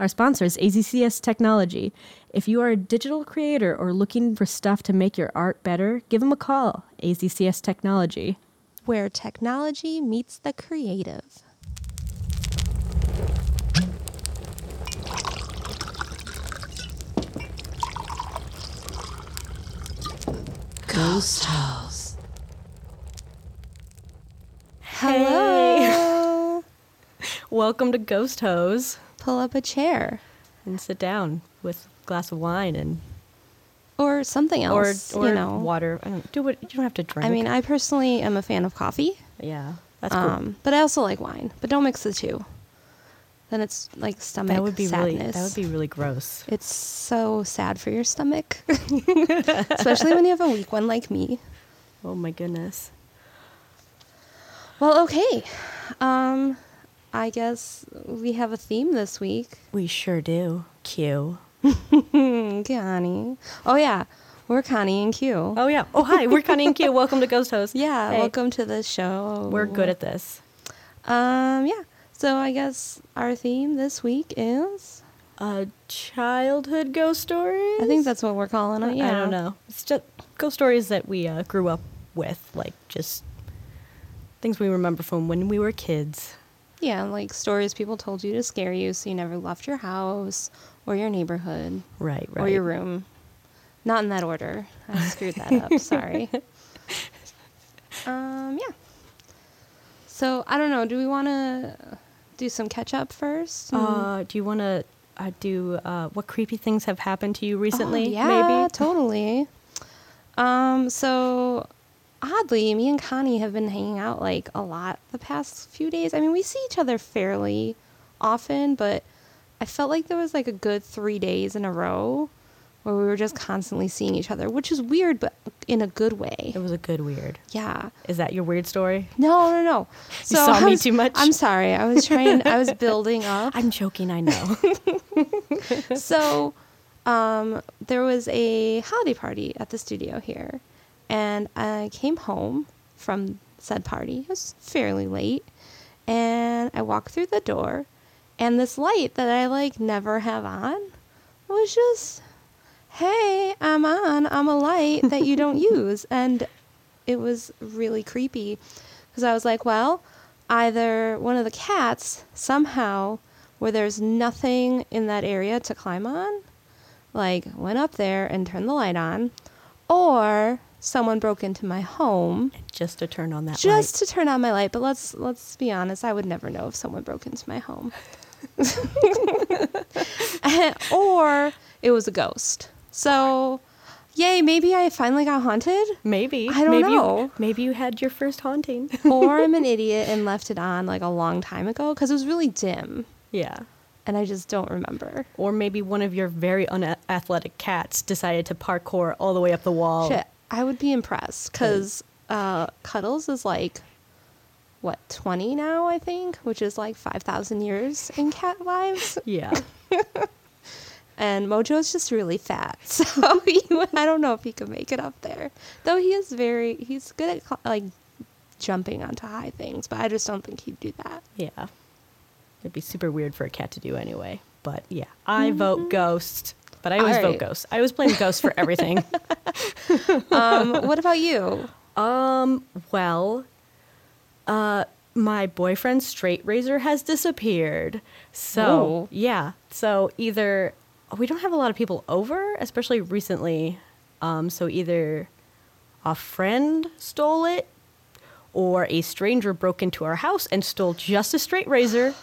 Our sponsor is AZCS Technology. If you are a digital creator or looking for stuff to make your art better, give them a call. AZCS Technology. Where technology meets the creative. Ghost House. Hello. Welcome to Ghost Host. Pull up a chair And sit down with a glass of wine and or something or else. or you know, water. I don't do what you don't have to drink. I mean, I personally am a fan of coffee, yeah, that's cool. um, but I also like wine. But don't mix the two. Then it's like stomach that would be sadness. really that would be really gross. It's so sad for your stomach, especially when you have a weak one like me. Oh my goodness. Well, okay. Um, I guess we have a theme this week. We sure do. Q. Connie. Oh yeah, we're Connie and Q. Oh yeah. Oh hi, we're Connie and Q. Welcome to Ghost Host. yeah, Hey, welcome to the show. We're good at this. Um, yeah. So I guess our theme this week is. a childhood ghost story. I think that's what we're calling it. Yeah. I don't know. It's just ghost stories that we uh, grew up with, like just things we remember from when we were kids. Yeah, like stories people told you to scare you, so you never left your house or your neighborhood Right. Right. or your room. Not in that order. I screwed that up. Sorry. Um, yeah. So I don't know. Do we want to do some catch up first? Uh, do you want to uh, do uh, what creepy things have happened to you recently? Oh, yeah, maybe. totally. Um, so oddly, me and Connie have been hanging out like a lot the past few days. I mean, we see each other fairly often, but I felt like there was like a good three days in a row where we were just constantly seeing each other, which is weird, but in a good way. It was a good weird. Yeah. Is that your weird story? No, no, no. You saw I me too much? I'm sorry. I was trying. I was building up. I'm joking. I know. so um, there was a holiday party at the studio here and i came home from said party. It was fairly late. And i walked through the door. And this light that i like never have on was just hey i'm on. I'm a light that you don't use. And it was really creepy. Because i was like well either one of the cats somehow where there's nothing in that area to climb on like went up there and turned the light on or someone broke into my home just to turn on that just to turn on my light but let's let's be honest i would never know if someone broke into my home or it was a ghost so yay maybe i finally got haunted. Maybe. I don't maybe know. You, maybe you had your first haunting. or i'm an idiot and left it on like a long time ago because it was really dim yeah. and i just don't remember Or maybe one of your very unathletic cats decided to parkour all the way up the wall. Shit, I would be impressed because uh, Cuddles is like, what, 20 now, I think, which is like 5,000 years in cat lives. Yeah. And Mojo's just really fat. So he, I don't know if he could make it up there. Though he is very, he's good at like jumping onto high things, but I just don't think he'd do that. Yeah. It'd be super weird for a cat to do anyway. But yeah, I vote ghost. But I always vote Alright. ghost. I always blame ghost for everything. Um, what about you? um, well, uh, my boyfriend's straight razor has disappeared. So, Oh. yeah. So either we don't have a lot of people over, especially recently. Um, so either a friend stole it or a stranger broke into our house and stole just a straight razor,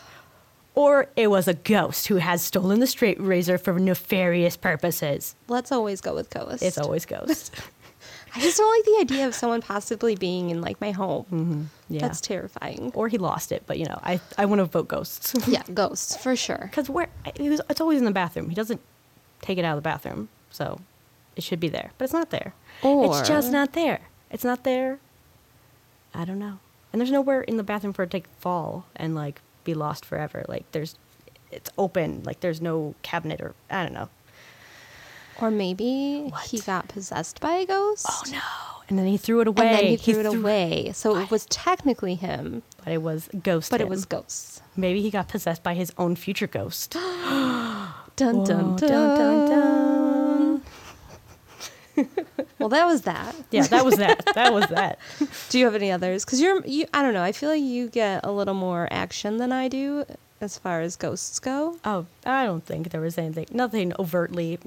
or it was a ghost who has stolen the straight razor for nefarious purposes. Let's always go with ghost. It's always ghost. I just don't like the idea of someone possibly being in like my home. Mm-hmm. yeah. That's terrifying. or he lost it, but you know, I I want to vote ghosts Yeah, ghosts for sure. because where it was, it's always in the bathroom. He doesn't take it out of the bathroom, so it should be there, but it's not there. it's just not there. It's not there. I don't know, and there's nowhere in the bathroom for it to fall and like be lost forever. Like there's, it's open. Like there's no cabinet or I don't know. Or maybe What? he got possessed by a ghost. Oh no, and then he threw it away. and then he threw it away. So it was technically him, But it was ghost. but it was ghosts. Maybe he got possessed by his own future ghost. Dun dun dun. dun, dun, dun. Well, that was that. Yeah, that was that. that was that. Do you have any others? Because you're, you, I don't know. I feel like you get a little more action than I do as far as ghosts go. Oh, I don't think there was anything, nothing overtly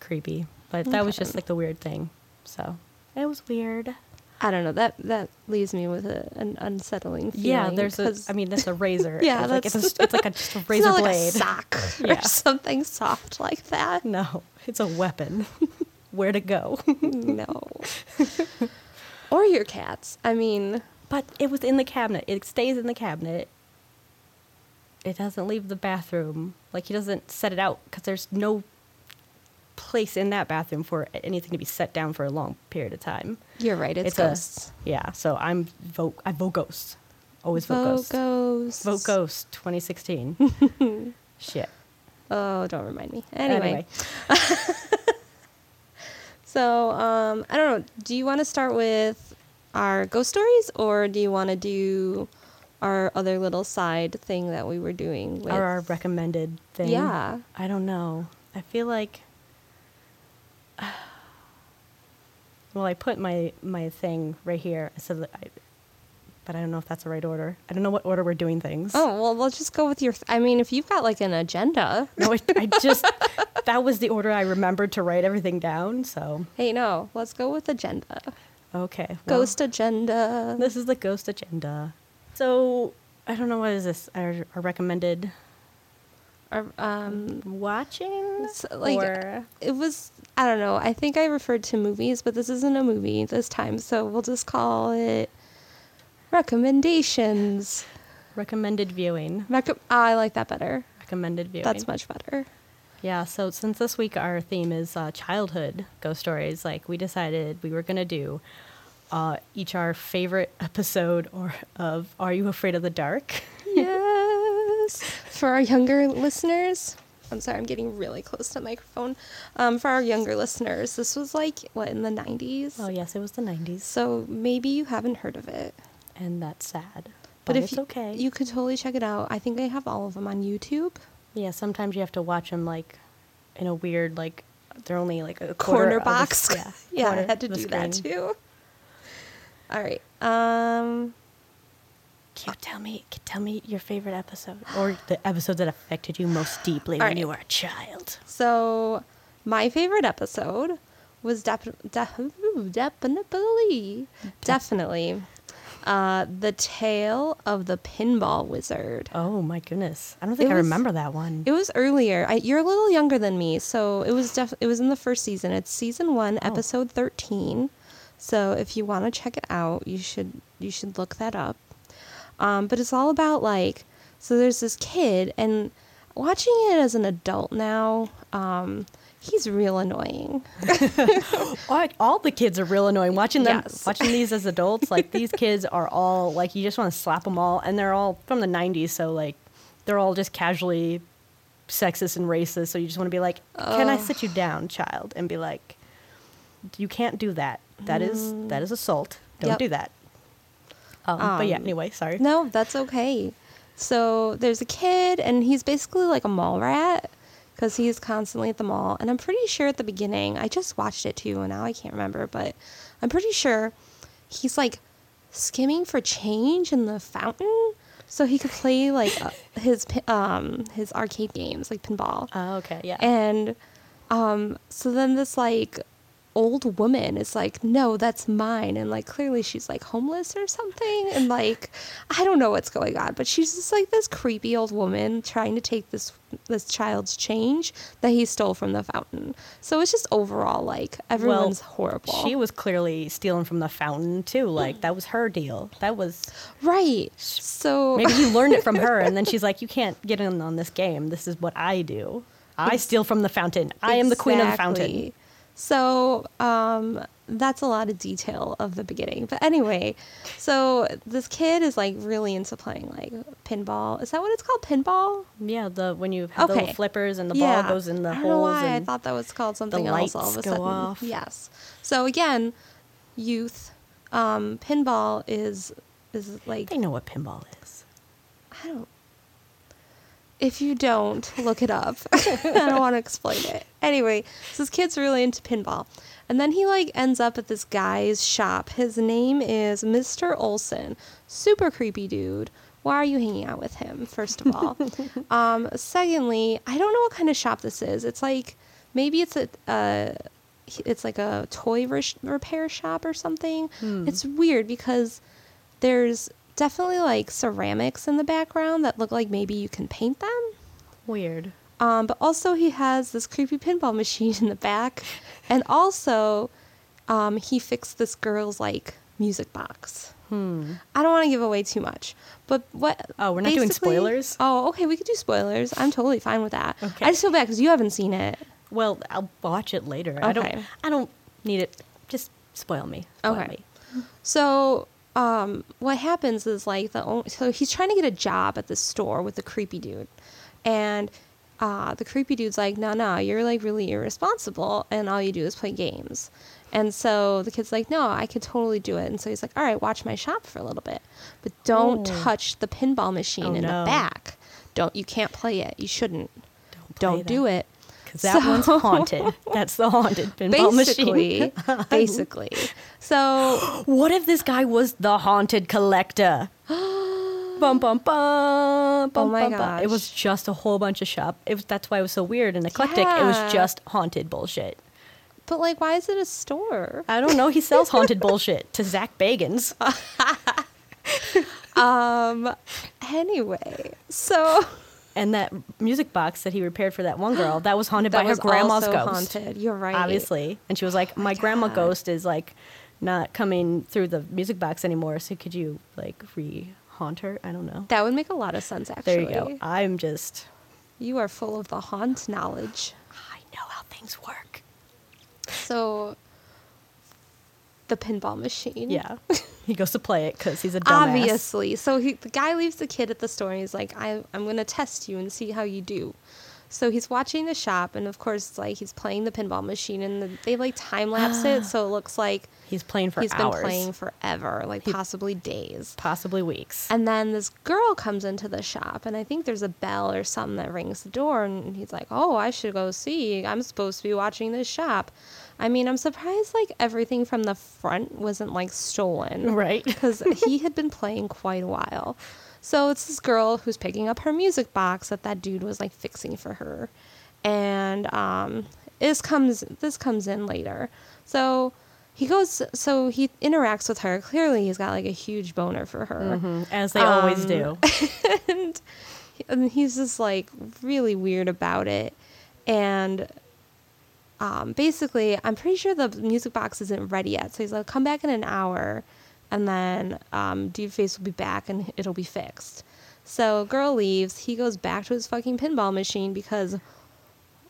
creepy, but that was just like the weird thing. So it was weird. I don't know. That that leaves me with a, an unsettling feeling. yeah, there's a. I mean, it's a razor. Yeah, it's like, that's- it's, a, it's like a just a it's razor not like blade. a sock Yeah. or something soft like that. No, it's a weapon. Where to go? no. or your cats. I mean, But it was in the cabinet. It stays in the cabinet. It doesn't leave the bathroom. Like he doesn't set it out because there's no place in that bathroom for anything to be set down for a long period of time. you're right. It's, It's a- ghosts. Yeah, so I'm vote. I vote ghost. Always vote, Vote ghost. ghosts. Vote ghost. 2016. Shit. Oh, don't remind me. Anyway, so um, I don't know. Do you want to start with our ghost stories, or do you want to do our other little side thing that we were doing with? or our recommended thing. Yeah. I don't know. I feel like. Well, I put my my thing right here. So that I, but I don't know if that's the right order. I don't know what order we're doing things. Oh well, let's just go with your. Th- I mean, if you've got like an agenda. No, I, I just that was the order I remembered to write everything down. So Hey, no, let's go with agenda. okay, well, Ghost agenda. This is the ghost agenda. So I don't know what is this. Our, our recommended Or, um, watching like or it was. I don't know. I think I referred to movies, but this isn't a movie this time, so we'll just call it recommendations. recommended viewing. I like that better. Recommended viewing. That's much better. Yeah, so since this week our theme is uh, childhood ghost stories, like we decided we were gonna do uh, each our favorite episode or of Are You Afraid of the Dark? yes. For our younger listeners, I'm sorry, I'm getting really close to the microphone. Um, for our younger listeners, this was like what in the 90s. Oh yes, it was the '90s, So maybe you haven't heard of it. And that's sad. But, But if it's you, okay. you could totally check it out. I think I have all of them on YouTube. yeah, sometimes you have to watch them like in a weird like they're only like a Corner box. yeah, yeah, I had to do that too. All right. Um, Can you tell me? Can you tell me your favorite episode or the episode that affected you most deeply All when right. you were a child? so my favorite episode was def- ooh, definitely, definitely, uh, the tale of the pinball wizard. Oh my goodness! I don't think It I was- remember that one. It was earlier. I, you're a little younger than me, so it was def- it was in the first season. It's season one, Oh. episode thirteen. So if you want to check it out, you should you should look that up. Um, but it's all about like so there's this kid and watching it as an adult now, um, he's real annoying. all, all the kids are real annoying. Watching them, Yes. watching these as adults, like these kids are all like you just want to slap them all, and they're all from the '90s, so like they're all just casually sexist and racist. So you just want to be like, "Can I Oh. sit you down, child?" And be like, "You can't do that. That is that is assault. Don't Yep. do that." Um, but yeah, Um, anyway, sorry. No, that's okay. So there's a kid, and he's basically like a mall rat because he's constantly at the mall. And I'm pretty sure at the beginning, I just watched it too, and now I can't remember, but I'm pretty sure he's like skimming for change in the fountain so he could play like uh, his um his arcade games like pinball. Oh, okay, yeah. And um, so then this like old woman is like, no, that's mine. And like clearly she's like homeless or something. And like, I don't know what's going on, but she's just like this creepy old woman trying to take this this child's change that he stole from the fountain. So it's just overall like everyone's horrible. She was clearly stealing from the fountain too. Like that was her deal. That was right. So maybe he learned it from her, and then she's like, "You can't get in on this game. This is what I do. I steal from the fountain. I am the queen of the fountain." So um, that's a lot of detail of the beginning. But anyway, so this kid is like really into playing like pinball. Is that what it's called? Pinball? Yeah, the when you have the little flippers and the ball goes in the I don't know holes why I thought that was called something else all of a go sudden. off. Yes. So again, youth, um, pinball is is like They know what pinball is. I don't. If you don't, look it up. I don't want to explain it. Anyway, so this kid's really into pinball. And then he like ends up at this guy's shop. His name is Mr. Olson. Super creepy dude. Why are you hanging out with him? First of all. um, secondly, I don't know what kind of shop this is. It's like maybe it's a uh, it's like a toy re- repair shop or something. It's weird because there's definitely like ceramics in the background that look like maybe you can paint them. Weird. Um, but also he has this creepy pinball machine in the back, and also um, he fixed this girl's like music box. Hmm. I don't want to give away too much, but what? Oh, we're not doing spoilers? Oh, okay, we could do spoilers. I'm totally fine with that. Okay. I just feel bad because you haven't seen it. Well, I'll watch it later. I don't. Okay. I don't need it. Just spoil me. Spoil Okay. Me. So, um, what happens is like the own, so he's trying to get a job at the store with the creepy dude, and uh, the creepy dude's like, no, no, you're like really irresponsible, and all you do is play games. And so the kid's like, no, I could totally do it. And so he's like, all right, watch my shop for a little bit, but don't Oh. touch the pinball machine Oh, in no. the back. Don't you can't play it. You shouldn't. Don't. Don't do it. Because that So- one's haunted. That's the haunted pinball machine. Basically, basically. So What if this guy was the haunted collector? bum bum bum. bum Oh my bum, bum. It was just a whole bunch of shop. It was, that's why it was so weird and eclectic. It was just haunted bullshit. But like, why is it a store? I don't know. He sells haunted bullshit to Zak Bagans. Um. Anyway, so And that music box that he repaired for that one girl, that was haunted that by her was grandma's also ghost. haunted. You're right. Obviously. And she was like, oh My grandma ghost is like not coming through the music box anymore. So could you like re haunt her? I don't know. That would make a lot of sense. Actually, There you go. I'm just, You are full of the haunt knowledge. I know how things work. So, the pinball machine. Yeah. he goes to play it because he's a dumbass. Obviously. So he, the guy leaves the kid at the store and he's like, I, I'm going to test you and see how you do. So he's watching the shop and of course, like he's playing the pinball machine and the, they like time lapse it. So it looks like He's playing for he's hours. been playing forever, like He- possibly days. possibly weeks. And then this girl comes into the shop, and I think there's a bell or something that rings the door, and he's like, "Oh, I should go see. I'm supposed to be watching this shop." I mean, I'm surprised like everything from the front wasn't like stolen, Right. Because he had been playing quite a while. So it's this girl who's picking up her music box that that dude was like fixing for her, and um, this comes this comes in later. So he goes, so he interacts with her. Clearly, he's got like a huge boner for her Mhm, As they always Um, do. and, and he's just like really weird about it and um, basically i'm pretty sure the music box isn't ready yet. So he's like come back in an hour and then um, dude face will be back and it'll be fixed. So girl leaves. He goes back to his fucking pinball machine because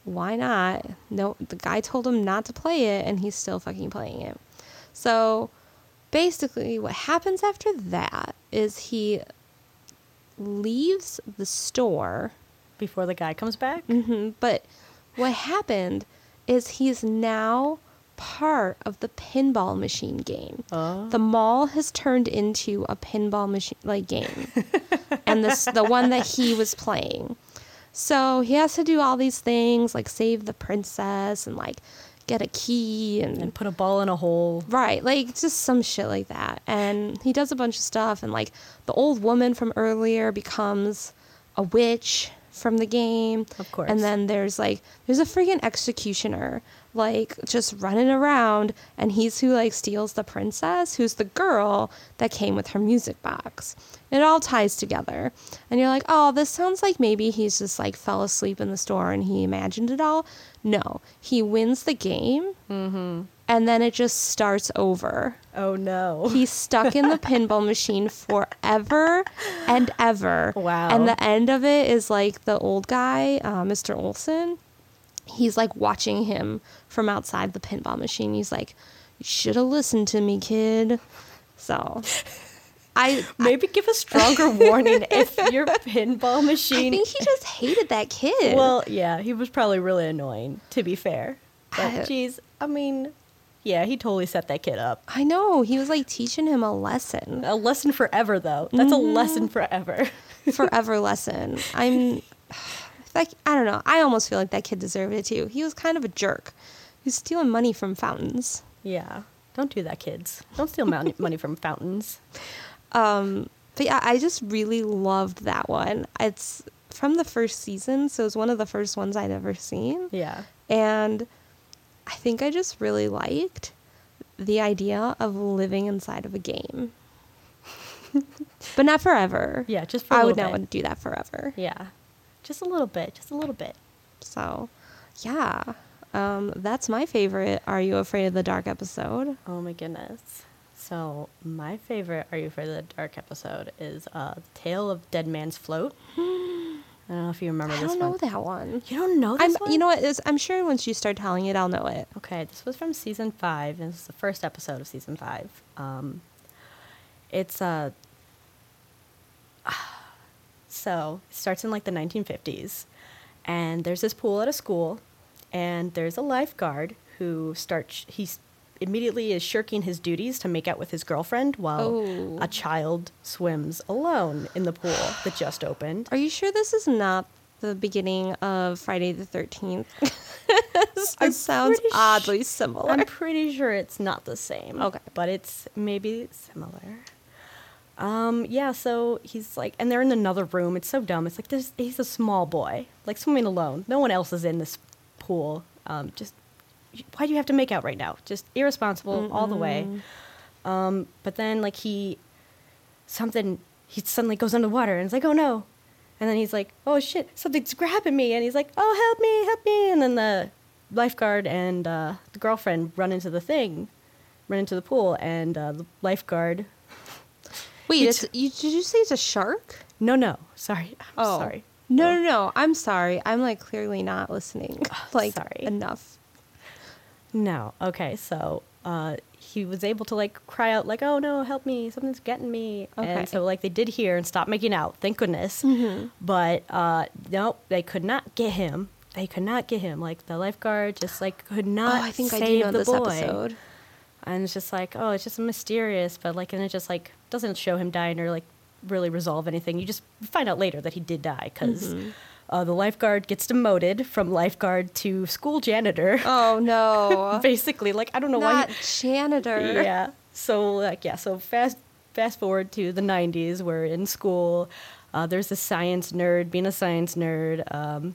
why not? No the guy told him not to play it and he's still fucking playing it. So basically what happens after that is he leaves the store Before the guy comes back. hmm but what happened is he's now part of the pinball machine game Oh. the mall has turned into a pinball machine like game and this the one that he was playing so he has to do all these things like save the princess and like get a key and And put a ball in a hole. Right, like just some shit like that. And he does a bunch of stuff, and like the old woman from earlier becomes a witch from the game. Of course. And then there's like, there's a freaking executioner, like just running around, and he's who like steals the princess, who's the girl that came with her music box. It all ties together. And you're like, oh, this sounds like maybe he's just like fell asleep in the store and he imagined it all. No, he wins the game mm-hmm. And then it just starts over. Oh no. He's stuck in the pinball machine forever and ever. Wow. And the end of it is like the old guy, uh, Mr. Olson. He's like watching him from outside the pinball machine. He's like, "You should have listened to me, kid." So, I Maybe give a stronger warning if your pinball machine. I think he just hated that kid. well, yeah, he was probably really annoying. To be fair, I- but geez, I mean, Yeah, he totally set that kid up. I know. He was like teaching him a lesson. A lesson forever, though. That's a lesson forever. Forever lesson. I'm like I don't know. I almost feel like that kid deserved it too. He was kind of a jerk. He was stealing money from fountains. yeah. Don't do that, kids. Don't steal money from fountains. Um, but yeah, I just really loved that one. It's from the first season, so it's one of the first ones I'd ever seen. Yeah. And I think I just really liked the idea of living inside of a game. but not forever. Yeah, just for a I would not bit. want to do that forever. Yeah. Just a little bit. Just a little bit. So, yeah. Um, that's my favorite Are You Afraid of the Dark episode. Oh my goodness. So my favorite Are You Afraid of the Dark episode is uh, Tale of Dead Man's Float. I don't know if you remember this. I don't know that one. You don't know I'm, this one? you know what? It's, I'm sure once you start telling it, I'll know it. Okay, this was from season five. and This is the first episode of season five. Um, it's uh, so it starts in like the 1950s, and there's this pool at a school, and there's a lifeguard who starts he's immediately is shirking his duties to make out with his girlfriend while Oh. a child swims alone in the pool that just opened. Are you sure this is not the beginning of Friday the 13th? it sounds pretty sh- oddly similar. I'm pretty sure it's not the same. Okay. But it's maybe similar. Um, yeah, so he's like, and they're in another room. It's so dumb. It's like, he's a small boy, like swimming alone. No one else is in this pool. Um, just, why do you have to make out right now? Just irresponsible all the way. Um, but then, like, he, something, he suddenly goes underwater and it's like, oh no. And then he's like, oh shit, something's grabbing me. And he's like, oh, help me, help me. And then the lifeguard and uh, the girlfriend run into the thing, run into the pool, and uh, the lifeguard, Wait, it's, you, did you say it's a shark? no, no, sorry, I'm Oh, sorry. No, no, no. I'm sorry. I'm like clearly not listening. like sorry. enough. No. Okay. So uh, he was able to like cry out like, "Oh no, help me! Something's getting me!" Okay. And so like they did hear and stop making out. Thank goodness. Mm-hmm. But uh, nope, they could not get him. They could not get him. Like the lifeguard just like could not. oh, I think I save do know the this boy. episode. And it's just like, oh, it's just mysterious, but like, and it just like doesn't show him dying or like really resolve anything. You just find out later that he did die because Mm-hmm. Uh, the lifeguard gets demoted from lifeguard to school janitor. Oh no. Basically, like I don't know why. not he- janitor. yeah. So like yeah. So fast fast forward to the '90s. We're in school. Uh, there's a science nerd being a science nerd. Um,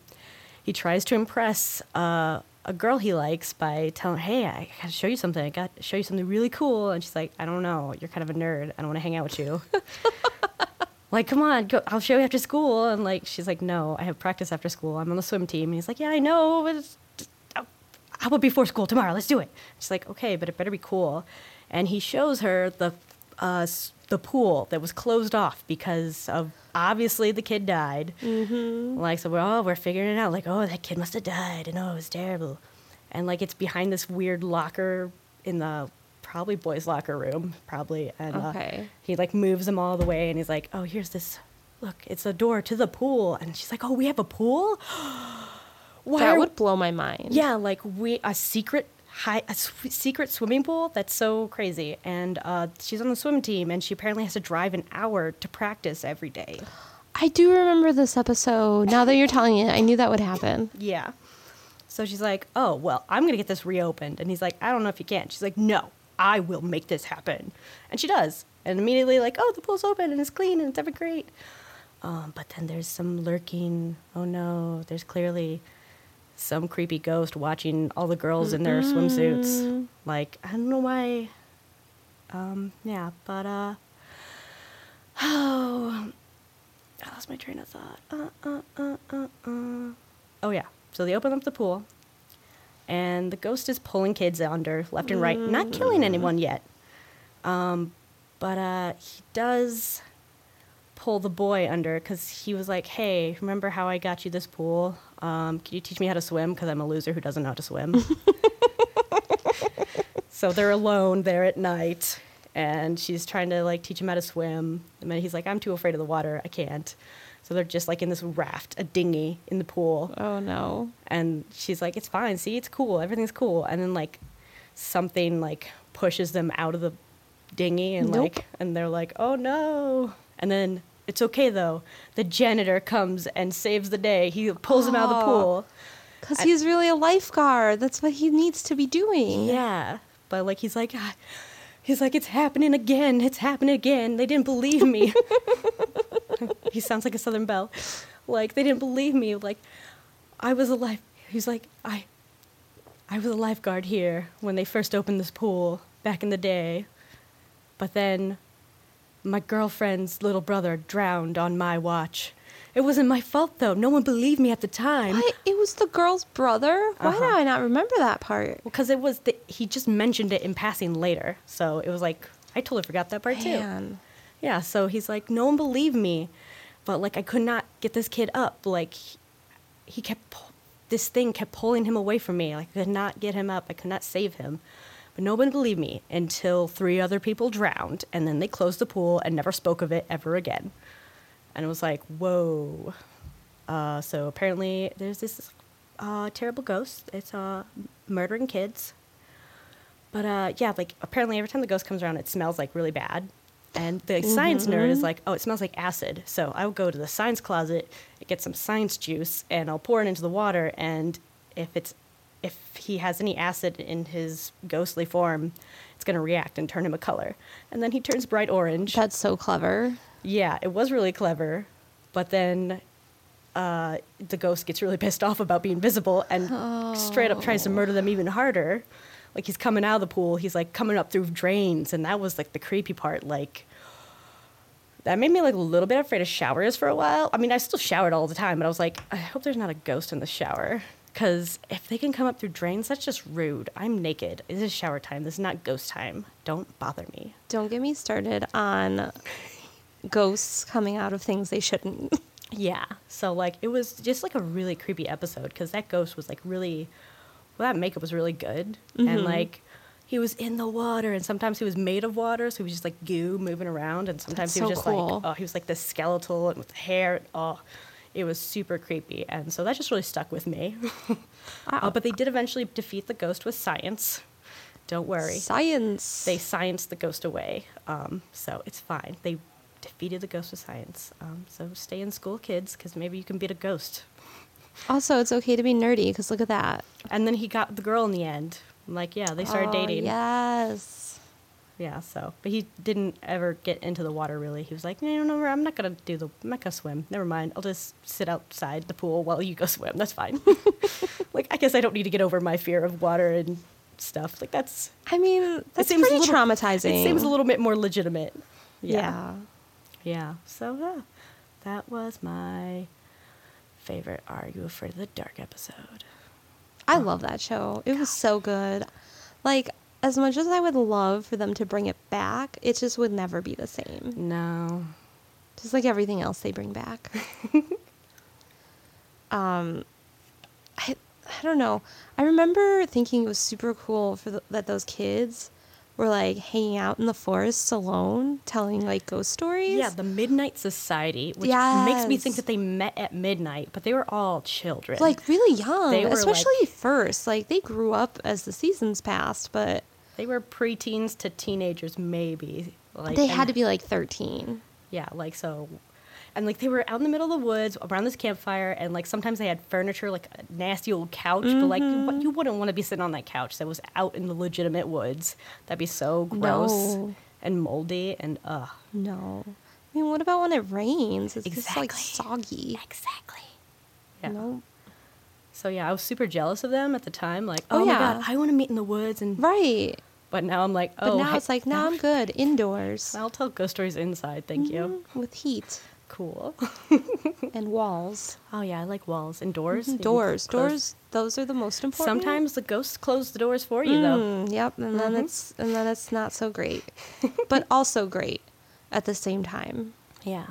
he tries to impress uh, a girl he likes by telling, "Hey, I gotta show you something. I got to show you something really cool." And she's like, "I don't know. You're kind of a nerd. I don't want to hang out with you." like, come on, go, I'll show you after school. And like, she's like, "No, I have practice after school. I'm on the swim team." And he's like, "Yeah, I know, it's just, how about before school tomorrow? Let's do it." She's like, "Okay, but it better be cool." And he shows her the uh, the pool that was closed off because of obviously the kid died. Mm-hmm. Like, so we're all we're figuring it out. Like, oh, that kid must have died, and oh, it was terrible. And like, it's behind this weird locker in the probably boys' locker room, probably. And uh, he like moves them all the way, and he's like, oh, here's this. Look, it's a door to the pool, and she's like, "Oh, we have a pool." Why That would blow my mind. yeah, like we a secret high a sw- secret swimming pool. That's so crazy. And uh, she's on the swim team, and she apparently has to drive an hour to practice every day. I do remember this episode. Now that you're telling it, I knew that would happen. Yeah. So she's like, "Oh well, I'm gonna get this reopened," and he's like, "I don't know if you can." She's like, "No, I will make this happen," and she does. And immediately, like, "Oh, the pool's open and it's clean and it's ever great." Um, but then there's some lurking. Oh no, there's clearly some creepy ghost watching all the girls in their swimsuits. Like, I don't know why. Um, yeah, but uh, oh, I lost my train of thought. Uh, uh, uh, uh, uh. Oh yeah, so they open up the pool, and the ghost is pulling kids under left and right, not killing anyone yet. Um, but uh, he does pull the boy under because he was like, "Hey, remember how I got you this pool? Um, can you teach me how to swim? Because I'm a loser who doesn't know how to swim." so they're alone there at night, and she's trying to like teach him how to swim. And then he's like, "I'm too afraid of the water. I can't." So they're just like in this raft, a dinghy in the pool, Oh no. and she's like, "It's fine. See, it's cool. Everything's cool." And then like something like pushes them out of the dinghy and Nope. like and they're like, "Oh no." And then it's okay though. The janitor comes and saves the day. He pulls him out of the Oh. pool. Because I- he's really a lifeguard. That's what he needs to be doing. Yeah. But like he's like "Ah," he's like it's happening again. It's happening again. They didn't believe me. he sounds like a southern belle. Like they didn't believe me. Like I was a life he's like I I was a lifeguard here when they first opened this pool back in the day. But then my girlfriend's little brother drowned on my watch. It wasn't my fault though. No one believed me at the time. What? It was the girl's brother? Why Uh-huh. do I not remember that part? Because it was the, he just mentioned it in passing later, so it was like I totally forgot that part too. Man. Yeah, so he's like, no one believed me, but like I could not get this kid up. Like he, he kept this thing kept pulling him away from me. Like I could not get him up. I could not save him. But no one believed me until three other people drowned, and then they closed the pool and never spoke of it ever again. And it was like, whoa. Uh, so apparently, there's this uh, terrible ghost. It's uh, murdering kids. But uh, yeah, like apparently every time the ghost comes around, it smells like really bad. And the science nerd is like, oh, it smells like acid. So I will go to the science closet, get some science juice, and I'll pour it into the water. And if it's if he has any acid in his ghostly form, it's gonna react and turn him a color. And then he turns bright orange. That's so clever. Yeah, it was really clever, but then uh, the ghost gets really pissed off about being visible and straight up tries to murder them even harder. Like he's coming out of the pool, he's like coming up through drains, and that was like the creepy part. Like that made me like a little bit afraid of showers for a while. I mean, I still showered all the time, but I was like, I hope there's not a ghost in the shower. Because if they can come up through drains, that's just rude. I'm naked. This is shower time. This is not ghost time. Don't bother me. Don't get me started on ghosts coming out of things they shouldn't. Yeah. So like it was just like a really creepy episode because that ghost was like really, well, that makeup was really good, and like he was in the water, and sometimes he was made of water, so he was just like goo moving around, and sometimes That's he was so just cool. like, oh, he was like this skeletal and with hair. Oh, it was super creepy, and so that just really stuck with me. Uh, but they did eventually defeat the ghost with science. Don't worry Science. they science the ghost away. Um, so it's fine. They defeated the ghost with science. Um, so stay in school, kids, because maybe you can beat a ghost. also, it's okay to be nerdy because look at that. And then he got the girl in the end. I'm like, yeah, they started Oh, dating. Yes. Yeah, so. But he didn't ever get into the water, really. He was like, no, no, no, I'm not going to do the, I'm not to swim. Never mind. I'll just sit outside the pool while you go swim. That's fine. like, I guess I don't need to get over my fear of water and stuff. Like, that's, I mean, that's seems a pretty little- traumatizing. it seems a little bit more legitimate. Yeah. Yeah. Yeah, so yeah, that was my favorite Are You Afraid of the Dark episode. I love that show. It was so good. Like, as much as I would love for them to bring it back, it just would never be the same. No. Just like everything else they bring back. um, I, I don't know. I remember thinking it was super cool for the, that those kids were like hanging out in the forest alone, telling like ghost stories. Yeah, the Midnight Society, which makes me think that they met at midnight, but they were all children. like really young, They were, especially like- first. Like they grew up as the seasons passed, but they were preteens to teenagers, maybe. Like they had to be like thirteen. Yeah, like so. And like they were out in the middle of the woods around this campfire, and like sometimes they had furniture, like a nasty old couch, but like you, Mm-hmm. you wouldn't want to be sitting on that couch that was out in the legitimate woods. That'd be so gross No. and moldy and ugh. No. I mean, what about when it rains? It's just like soggy. Exactly. Yeah. No. So yeah, I was super jealous of them at the time. Like, Oh, oh, my yeah. god, I want to meet in the woods, and Right. but now I'm like, oh. But now hey- it's like, now I'm good indoors I'll tell ghost stories inside. Thank you. Mhm, with heat Cool. and walls. oh yeah, I like walls and doors. You can Doors. close- Doors. Those are the most important. Sometimes the ghosts close the doors for you, though. Mm, yep. And then Mhm. it's and then it's not so great, but also great at the same time. Yeah.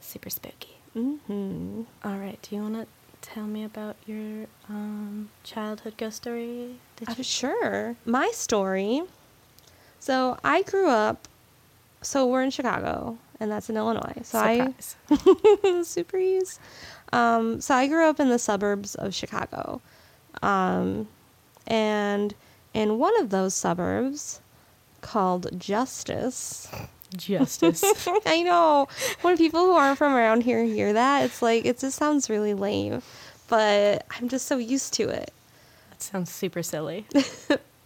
Super spooky. hmm All right. Do you want to tell me about your um, childhood ghost story? Did I'm sure. My story. So I grew up. So we're in Chicago, and that's in Illinois. So Surprise. I super ease. Um, so I grew up in the suburbs of Chicago, um, and in one of those suburbs called Justice. Justice. I know. When people who aren't from around here hear that, it's like it just sounds really lame. But I'm just so used to it. that sounds super silly.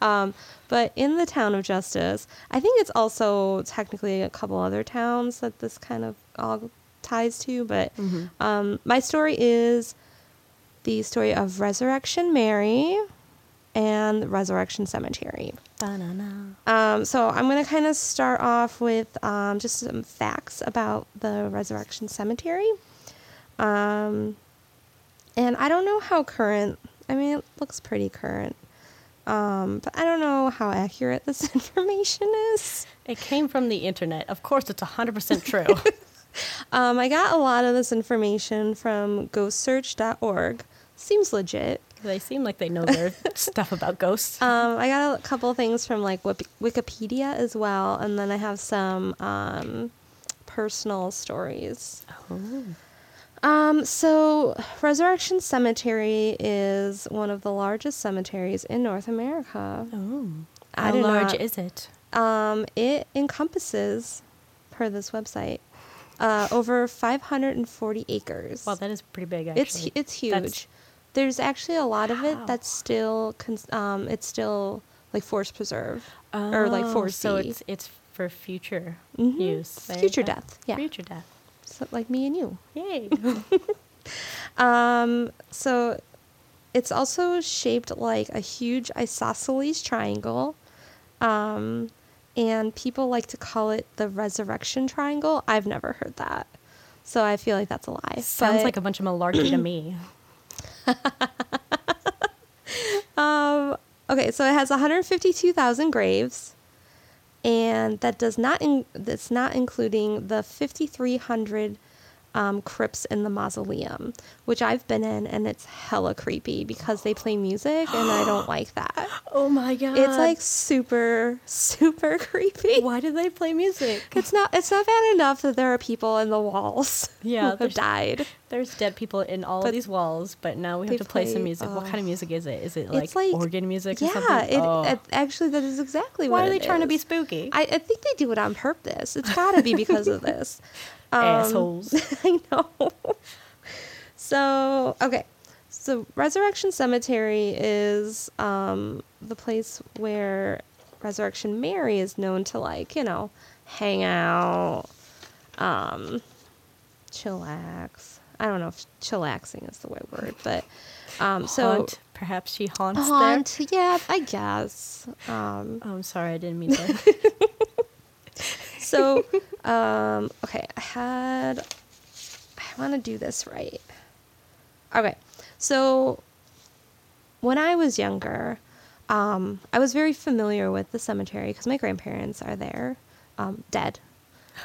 Um, but in the town of Justice, I think it's also technically a couple other towns that this kind of all ties to. But um, my story is the story of Resurrection Mary and Resurrection Cemetery. Um, so I'm going to kind of start off with um, just some facts about the Resurrection Cemetery. Um, and I don't know how current, I mean, it looks pretty current. Um, but I don't know how accurate this information is. It came from the internet. Of course, it's 100% true. Um, I got a lot of this information from ghostsearch.org. Seems legit. they seem like they know their stuff about ghosts. Um, I got a couple things from like Wikipedia as well, and then I have some um, personal stories. Oh. Um, so Resurrection Cemetery is one of the largest cemeteries in North America. Oh. How large not- is it? Um, it encompasses, per this website, uh, over 540 acres. Well, that is pretty big, actually. it's it's huge. That's- There's actually a lot of it that's still cons- um, it's still like forest preserve or like Oh, forest So it's it's for future Mhm. use. There future death. Yeah, Future death. So, like me and you. Yay. Um, so it's also shaped like a huge isosceles triangle. Um, and people like to call it the resurrection triangle. I've never heard that. So I feel like that's a lie. Sounds But, like a bunch of malarkey to me. um, okay, so it has 152,000 graves. And that does not in, that's not including the 5300 um, crypts in the mausoleum, which I've been in, and it's hella creepy because they play music, and I don't like that. Oh my god. It's like super, super creepy. why do they play music? It's not. It's not bad enough that there are people in the walls Yeah, who have died. There's dead people in all But of these walls, but now we have to play, play- some music. what kind of music is it? Is it like, like organ music or yeah, something? it, Oh. it- actually that is exactly Why what. are they trying to be spooky? I, I think they do it on purpose. It's got to be because of this. Um, Assholes. I know. so okay, so Resurrection Cemetery is um, the place where Resurrection Mary is known to like you know hang out, um, chillax. I don't know if chillaxing is the right word, but um, so Haunt. Perhaps she haunts there. haunt. Yeah, I guess. Um, Oh, I'm sorry, I didn't mean to. so, um, okay, I had. I want to do this right. Okay, so when I was younger, um, I was very familiar with the cemetery because my grandparents are there, um, dead.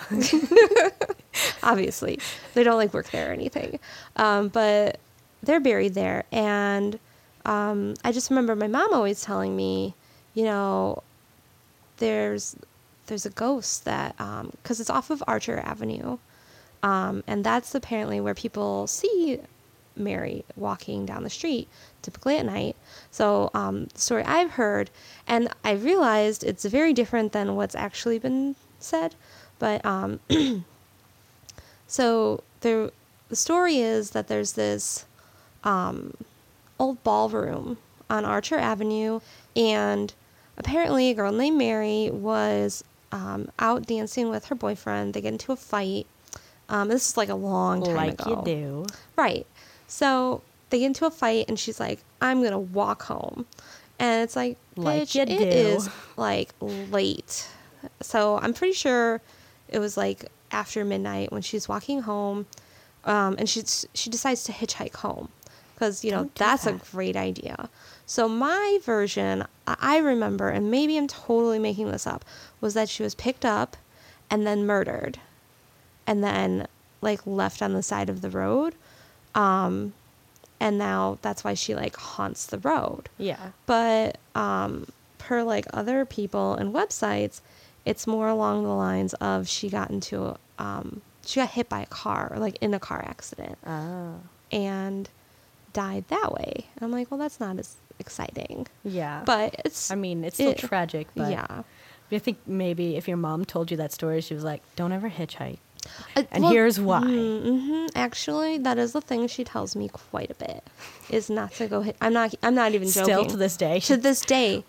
Obviously, they don't like work there or anything, um, but they're buried there. And um, I just remember my mom always telling me, you know, there's there's a ghost that because it's off of Archer Avenue, um, and that's apparently where people see Mary walking down the street, typically at night. So um, the story I've heard, and I realized it's very different than what's actually been said, but um, so there, the story is that there's this um, old ballroom on Archer Avenue, and apparently a girl named Mary was um, out dancing with her boyfriend. They get into a fight. Um, this is like a long time like ago. you do. Right. So they get into a fight, and she's like, "I'm gonna walk home," and it's like, Like "Bitch, it is like late." So I'm pretty sure it was like after midnight when she's walking home, um, and she's she decides to hitchhike home because you know do that's a great idea. So my version, I remember, and maybe I'm totally making this up, was that she was picked up and then murdered, and then like left on the side of the road, um, and now that's why she like haunts the road. Yeah. But um, per like other people and websites, it's more along the lines of she got into um, she got hit by a car or like in a car accident Ah. and died that way. And I'm like, well, that's not as exciting. Yeah. But it's. I mean, it's still it- tragic, but yeah. I think maybe if your mom told you that story, she was like, "Don't ever hitchhike." Uh, And well, here's why. Mm-hmm. Actually, that is the thing she tells me quite a bit, is not to go hit. I'm not. I'm not even joking. Still to this day. To this day,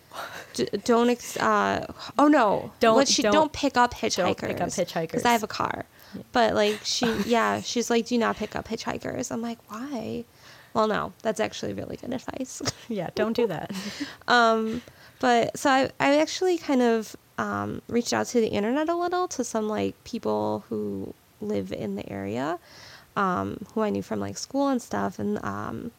d- don't. Ex- uh, oh no! Don't- What she don't, don't- pick up hitchhikers. don't pick up hitchhikers. Because. I have a car, but like she, yeah, she's like, do not pick up hitchhikers. I'm like, why? Well, no, that's actually really good advice. yeah, don't do that. um, but so I, I actually kind of um, reached out to the internet a little to some like people who live in the area, um, who I knew from like school and stuff, and um,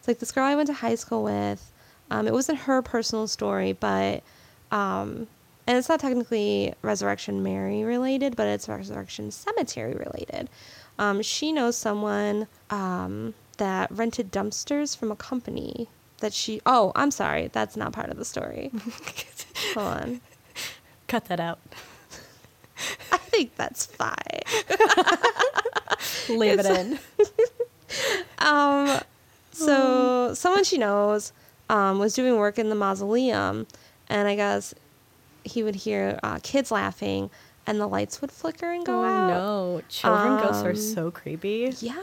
it's like this girl I went to high school with. Um, it wasn't her personal story, but um, and it's not technically Resurrection Mary related, but it's Resurrection Cemetery related. Um, she knows someone um, that rented dumpsters from a company that she. Oh, I'm sorry, that's not part of the story. Hold on, Cut that out. I think that's fine. Leave it in. Um, so someone she knows um, was doing work in the mausoleum, and I guess he would hear uh, kids laughing, and the lights would flicker and go oh out. no, children ghosts are Um, so creepy. Yeah,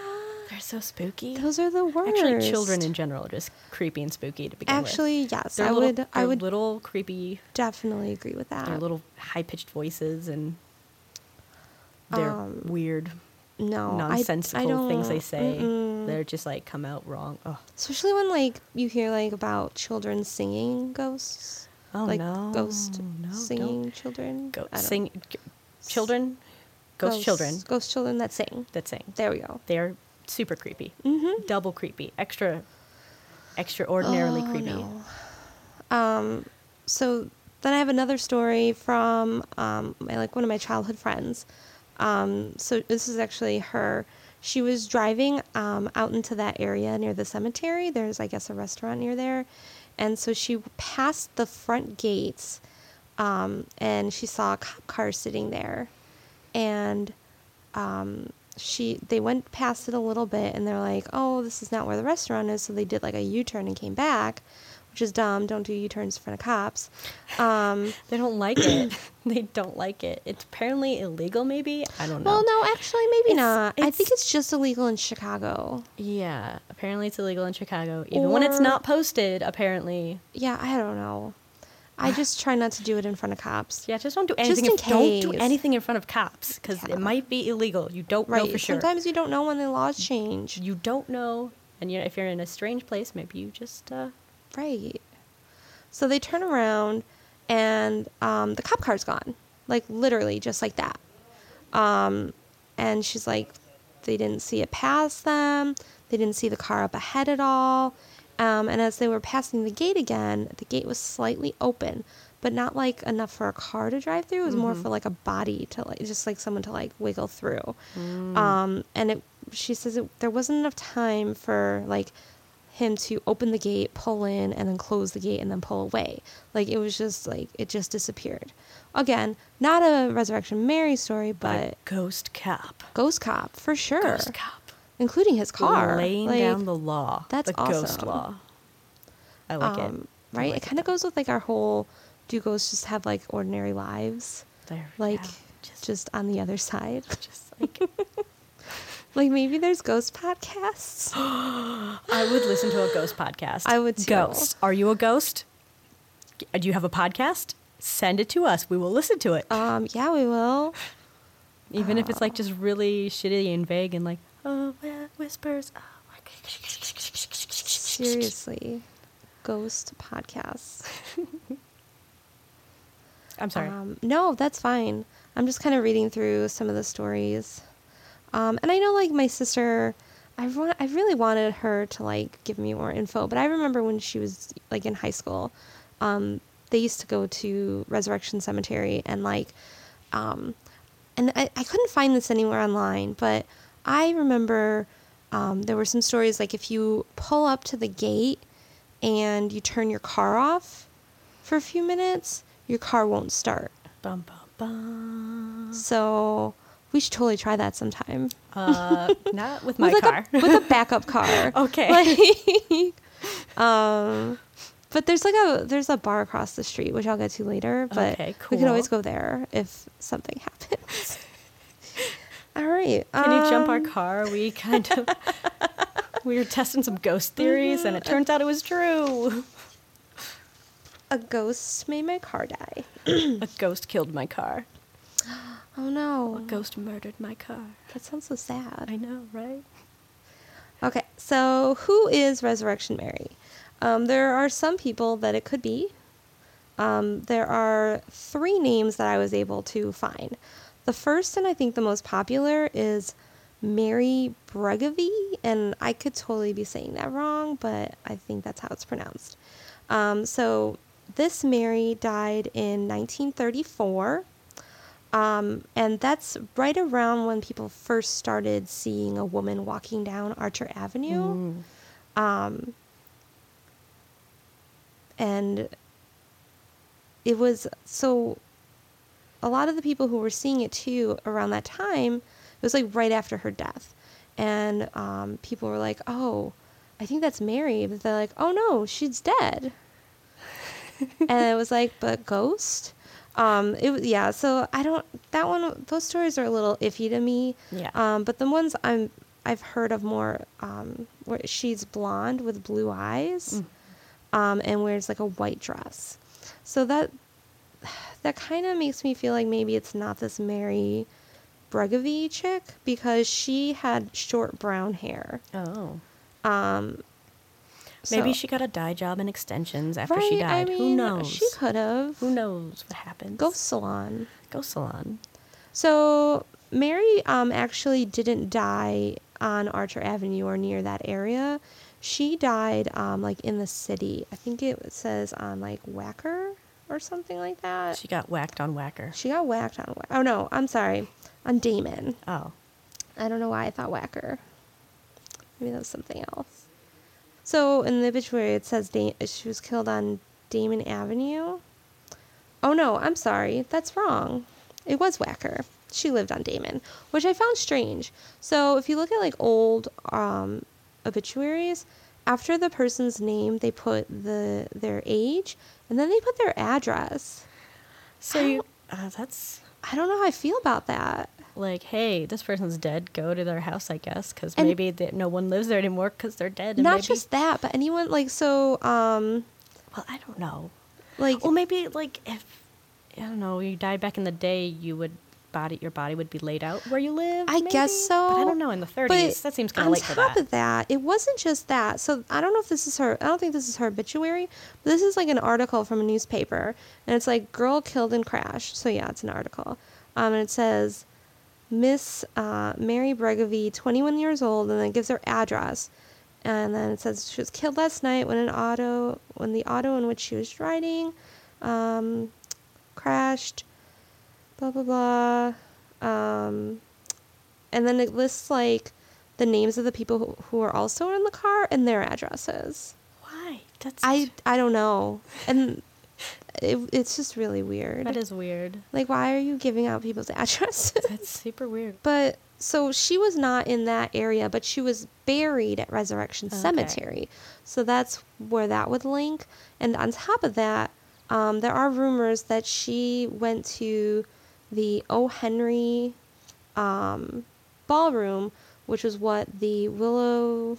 They're so spooky. those are the worst. Actually, children in general are just creepy and spooky to begin with. Actually, yes, They're I little, would. I would little creepy. definitely agree with that. Their little high pitched voices and their Um, weird no nonsensical I don't, things they say. mm-mm. They're just like come out wrong. Oh, especially when like you hear like about children singing ghosts. oh like no, ghost no, singing children. Go, I sing, g- children, ghost children Ghost children that sing. that sing. There we go. They're super creepy, Mm-hmm. double creepy, extra, extraordinarily Oh, creepy. no. Um, so then I have another story from um, my, like one of my childhood friends. Um, so this is actually her. She was driving um, out into that area near the cemetery. There's, I guess, a restaurant near there, and so she passed the front gates, um, and she saw a cop car sitting there, and um, she they went past it a little bit and they're like, oh, this is not where the restaurant is. So they did like a U turn and came back, which is dumb. Don't do U turns in front of cops. Um, They don't like it. they don't like it. It's apparently illegal. Maybe I don't know. well, no, actually, maybe It's- not. I think it's- it's just illegal in Chicago. Yeah, apparently it's illegal in Chicago, even when it's not posted. Apparently, Yeah, I don't know. I just try not to do it in front of cops. yeah. Just don't do Just anything. in if- don't do anything in front of cops because Yeah. it might be illegal. You don't Right. know for sure. Sometimes you don't know when the laws change. you don't know, and you know if you're in a strange place, maybe you just uh, Right. So they turn around and um, the cop car's gone. Like literally just like that. Um, and she's like, they didn't see it pass them. They didn't see the car up ahead at all. Um, and as they were passing the gate again, the gate was slightly open, but not like enough for a car to drive through. It was more for like a body to like, just like someone to like wiggle through. Um, and it, she says it, there wasn't enough time for like him to open the gate, pull in, and then close the gate and then pull away. Like it was just like it just disappeared. Again, not a Resurrection Mary story, but ghost cop, Ghost Cop for sure, ghost cop, including his car. laying Like, down the law. that's the ghost awesome. law. I like um, it. Right? like it kind of goes with like our whole do ghosts just have like ordinary lives? There, Like yeah, just, just, on the other side. just like like maybe there's ghost podcasts. I would listen to a ghost podcast. I would too. Ghost. Are you a ghost? Do you have a podcast? Send it to us. We will listen to it. um, yeah, we will. Even if it's like just really shitty and vague and like, oh, whi- whispers. Oh, my Seriously. Ghost podcasts. I'm sorry. Um, no, that's fine. I'm just kind of reading through some of the stories. Um, and I know, like, my sister, I, wa- I really wanted her to, like, give me more info. But I remember when she was, like, in high school, um, they used to go to Resurrection Cemetery and, like, um, and I, I couldn't find this anywhere online, but I remember um, there were some stories like if you pull up to the gate and you turn your car off for a few minutes, your car won't start. bum, bum, bum. So, We should totally try that sometime. Uh, not with my with like car. A, with a backup car. Okay. Like, um, but there's like a there's a bar across the street, which I'll get to later. But Okay, we can always go there if something happens. All right. Can you jump our um, car? We kind of we were testing some ghost theories, and it turns out it was true. A ghost made my car die. A ghost killed my car. Oh no. A ghost murdered my car. That sounds so sad. I know, right? Okay, so who is Resurrection Mary? Um, there are some people that it could be. Um, there are three names that I was able to find. The first and I think the most popular is Mary Bregovy, and I could totally be saying that wrong, but I think that's how it's pronounced. Um, so this Mary died in 1934. Um, and that's right around when people first started seeing a woman walking down Archer Avenue. Mm. Um, and it was so a lot of the people who were seeing it too around that time, it was like right after her death. And um, people were like, oh, I think that's Mary. But they're like, oh no, she's dead. and it was like, but ghost? Um, it was yeah. So I don't. That one. Those stories are a little iffy to me. Yeah. Um, but the ones I'm I've heard of more. Um, where she's blonde with blue eyes, um, and wears like a white dress. So that that kind of makes me feel like maybe it's not this Mary Bregovy chick because she had short brown hair. Oh. Um, Maybe so- she got a dye job and extensions after she Right, I died. Who knows? She could have. Who knows what happens? Ghost salon. Ghost salon. So Mary um, actually didn't die on Archer Avenue or near that area. She died um, like in the city. I think it says on like Wacker or something like that. She got whacked on Wacker. She got whacked on. Whack- Oh no, I'm sorry, on Damen. Oh. I don't know why I thought Wacker. Maybe that was something else. So in the obituary, it says da- she was killed on Damen Avenue. Oh no, I'm sorry. That's wrong. It was Wacker. She lived on Damen, which I found strange. So if you look at like old um, obituaries, after the person's name, they put the their age, and then they put their address. So you, uh, that's I don't know how I feel about that. like, hey, this person's dead. Go to their house, I guess, because maybe they, no one lives there anymore because they're dead. And Not maybe, just that, but anyone like so. Um, Well, I don't know. like Well, maybe like if I don't know, you died back in the day, you would body your body would be laid out where you live. I guess so. But I don't know. In the 30s, But that seems kind of late for that. On top of that, it wasn't just that. So I don't know if this is her. I don't think this is her obituary. But this is like an article from a newspaper, and it's like girl killed in crash. So yeah, it's an article. Um, and it says Miss uh, Mary Bregovy, 21 years old, and then it gives her address. And then it says she was killed last night when an auto, when the auto in which she was riding, um, crashed. Blah blah blah. Um, and then it lists like the names of the people who, who are also in the car and their addresses. Why? That's I I don't know, and it, it's just really weird. that is weird. like, why are you giving out people's addresses? That's super weird. but so she was not in that area, but she was buried at Resurrection Okay. Cemetery, so that's where that would link. And on top of that, um, there are rumors that she went to the O. Henry um, ballroom, which is what the Willow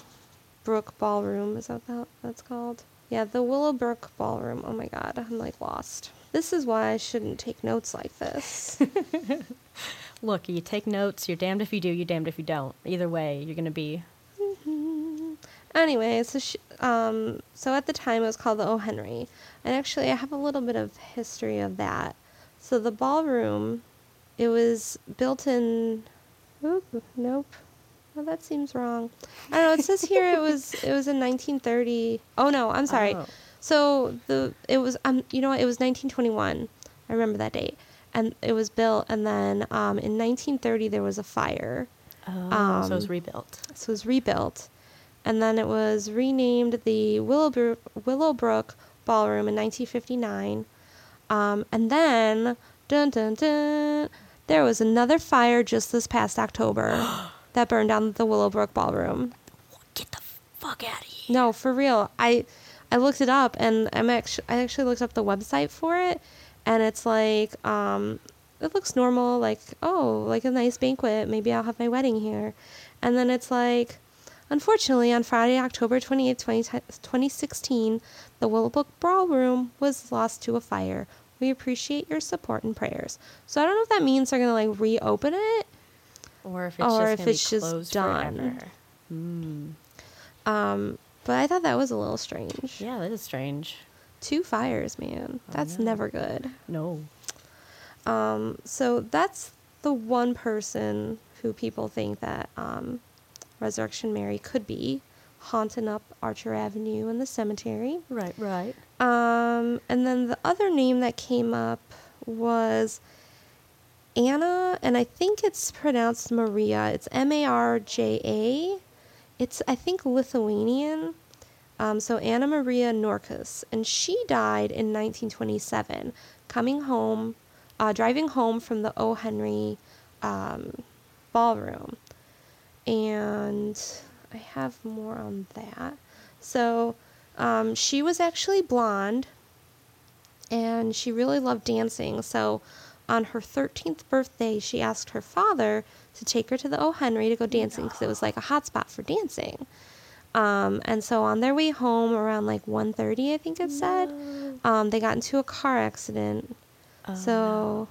Brook Ballroom is that what that's called? Yeah, the Willowbrook Ballroom. Oh my God, I'm like lost. This is why I shouldn't take notes like this. Look, you take notes. You're damned if you do. You're damned if you don't. Either way, you're gonna be. anyway, so she, um, so at the time it was called the O. Henry, and actually I have a little bit of history of that. So the ballroom, it was built in. Oop, nope. Well, that seems wrong. I don't know. It says here it was it was in 1930. Oh no, I'm sorry. Oh. So the it was um you know what it was 1921. I remember that date, and it was built, and then um in 1930 there was a fire. Oh, so it was Um, rebuilt. So it was rebuilt, and then it was renamed the Willowbrook, Willowbrook Ballroom in 1959. Um, and then, dun dun dun, there was another fire just this past October that burned down the Willowbrook Ballroom. Get the fuck out of here. No, for real. I I looked it up and I'm actually I actually looked up the website for it and it's like um it looks normal like oh, like a nice banquet, maybe I'll have my wedding here. And then it's like unfortunately on Friday, October 28th, 20, 2016, the Willowbrook Ballroom was lost to a fire. We appreciate your support and prayers. So I don't know if that means they're going to like reopen it Or if it's Or just if it's just closed done. Mm. um but I thought that was a little strange. Yeah, that is strange. Two fires, man. That's know. never good. No. Um, so that's the one person who people think that um, Resurrection Mary could be haunting up Archer Avenue and the cemetery. Right, right. Um, and then the other name that came up was Anna, and I think it's pronounced Maria. It's M A R J A. It's, I think, Lithuanian. Um, so Anna Maria Norkus, and she died in 1927, coming home, uh, driving home from the O. Henry um, ballroom. And I have more on that. So um, she was actually blonde, and she really loved dancing. So on her 13th birthday, she asked her father to take her to the O. Henry to go dancing because it was like a hot spot for dancing. Um, and so on their way home around like 1.30, I think it said, um, they got into a car accident. Oh, so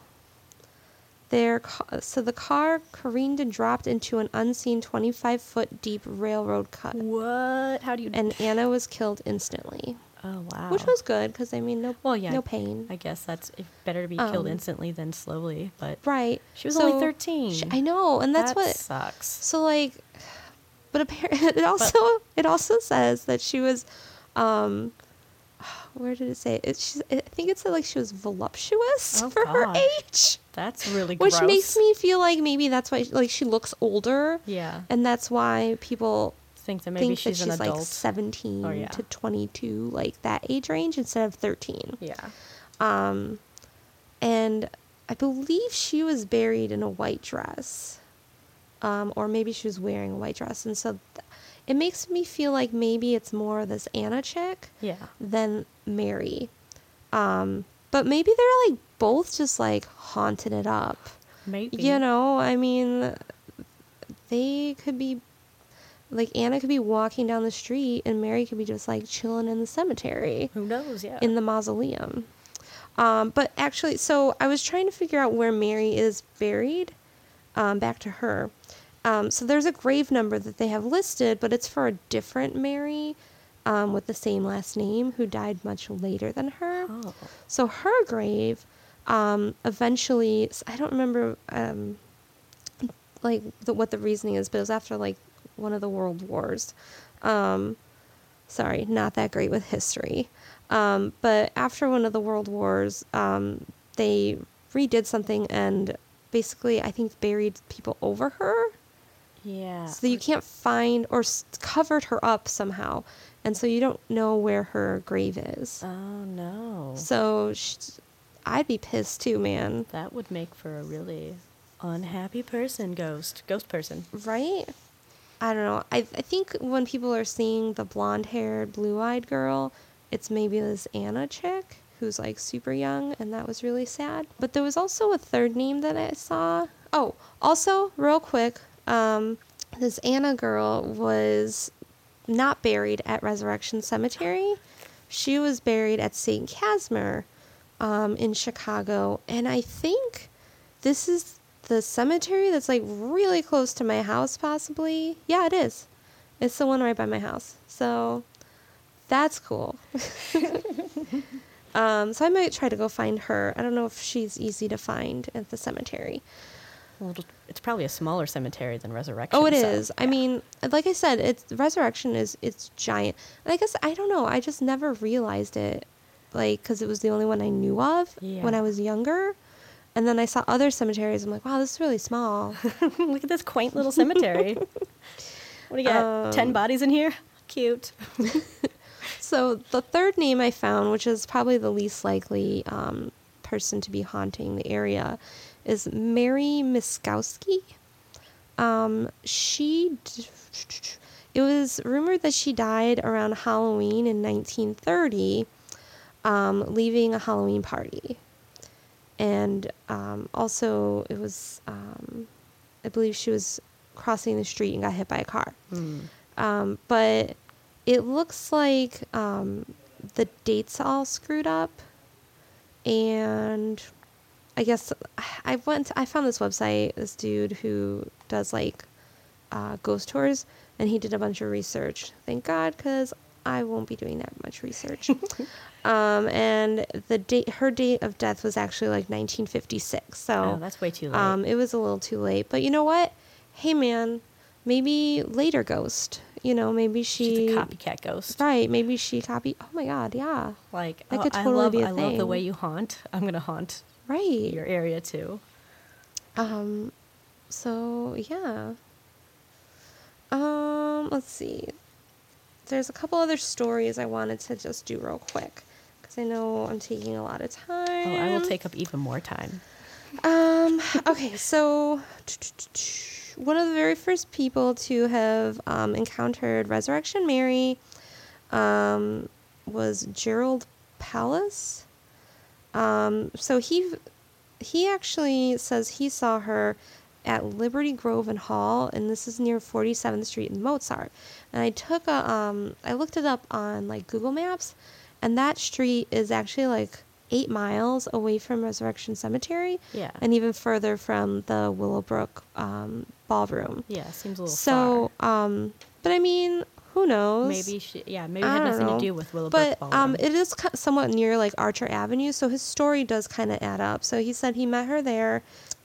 their so the car careened and dropped into an unseen 25 foot deep railroad cut, What? How do you? and Anna was killed instantly, oh wow. which was good because I mean no well, yeah. no pain. I guess that's better to be killed Um, instantly than slowly. But right. she was So only thirteen. she- I know, and that's that what. sucks. So like, but apparently it also it also says that she was, um, where did it say? I think it said like she was voluptuous Oh, for her age. That's really good. which makes me feel like maybe that's why like she looks older yeah and that's why people think that maybe think she's that she's like adult. 17 yeah. to 22 like that age range instead of 13 yeah. um and i believe she was buried in a white dress um or maybe she was wearing a white dress and so th- it makes me feel like maybe it's more this anna chick Yeah. than mary um but maybe they're like both just like haunting it up Maybe. you know, I mean, they could be like Anna could be walking down the street and Mary could be just like chilling in the cemetery Who knows? Yeah. in the mausoleum. Um, but actually, so I was trying to figure out where Mary is buried. Um, back to her. Um, so there's a grave number that they have listed, but it's for a different Mary um, with the same last name who died much later than her. oh. So her grave, um, eventually, I don't remember, um, like the, what the reasoning is, but it was after like one of the world wars. Um, sorry, not that great with history. Um, but after one of the world wars, um, they redid something and basically, I think buried people over her Yeah. so you can't find or s- covered her up somehow, and so you don't know where her grave is. Oh no. So sh- I'd be pissed too, man. that would make for a really unhappy person. Ghost. Ghost person. Right? I don't know. I, I think when people are seeing the blonde haired, blue eyed girl, it's maybe this Anna chick who's like super young, and that was really sad. But there was also a third name that I saw. Oh, also, real quick, um, this Anna girl was not buried at Resurrection Cemetery. She was buried at St. Casimir um, in Chicago. And I think this is the cemetery that's like really close to my house, possibly. Yeah, it is. It's the one right by my house. So that's cool. um, so I might try to go find her. I don't know if she's easy to find at the cemetery. Well, it's probably a smaller cemetery than Resurrection. Oh, it so, is. I mean, like I said, it's Resurrection is it's giant. And I guess I don't know. I just never realized it, like because it was the only one I knew of when I was younger. And then I saw other cemeteries. I'm like, wow, this is really small. Look at this quaint little cemetery. what do you got? Ten Um, bodies in here? Cute. so the third name I found, which is probably the least likely um, person to be haunting the area, is Mary Miskowski. Um, she, d- it was rumored that she died around Halloween in 1930, um, leaving a Halloween party. And um, also, it was, um, I believe she was crossing the street and got hit by a car. Um, but it looks like um, the dates all screwed up. And I guess I went. I found this website. This dude who does like uh, ghost tours, and he did a bunch of research. Thank God, because I won't be doing that much research. um, and the date, her date of death was actually like 1956. So Oh, that's way too late. Um, it was a little too late. But you know what? Hey, man, maybe later ghost. You know, maybe she. She's a copycat ghost. Right. Maybe she copy. Oh my God. Yeah. Like, That oh, could I totally love, be a I love the way you haunt. I'm gonna haunt Right. your area too. Um, so yeah. Um, let's see. There's a couple other stories I wanted to just do real quick because I know I'm taking a lot of time. Oh, I will take up even more time. Um, okay, so one of the very first people to have um, encountered Resurrection Mary um, was Gerald Palus. Um, so he he actually says he saw her at Liberty Grove and Hall, and this is near 47th Street in Mozart. And I took a um, I looked it up on like Google Maps, and that street is actually like eight miles away from Resurrection Cemetery, Yeah. and even further from the Willowbrook um, Ballroom. Yeah, seems a little So, um, but I mean, who knows? Maybe she, yeah, maybe it had nothing know. to do with Willowbrook But um, it is somewhat near like Archer Avenue, so his story does kind of add up. So he said he met her there,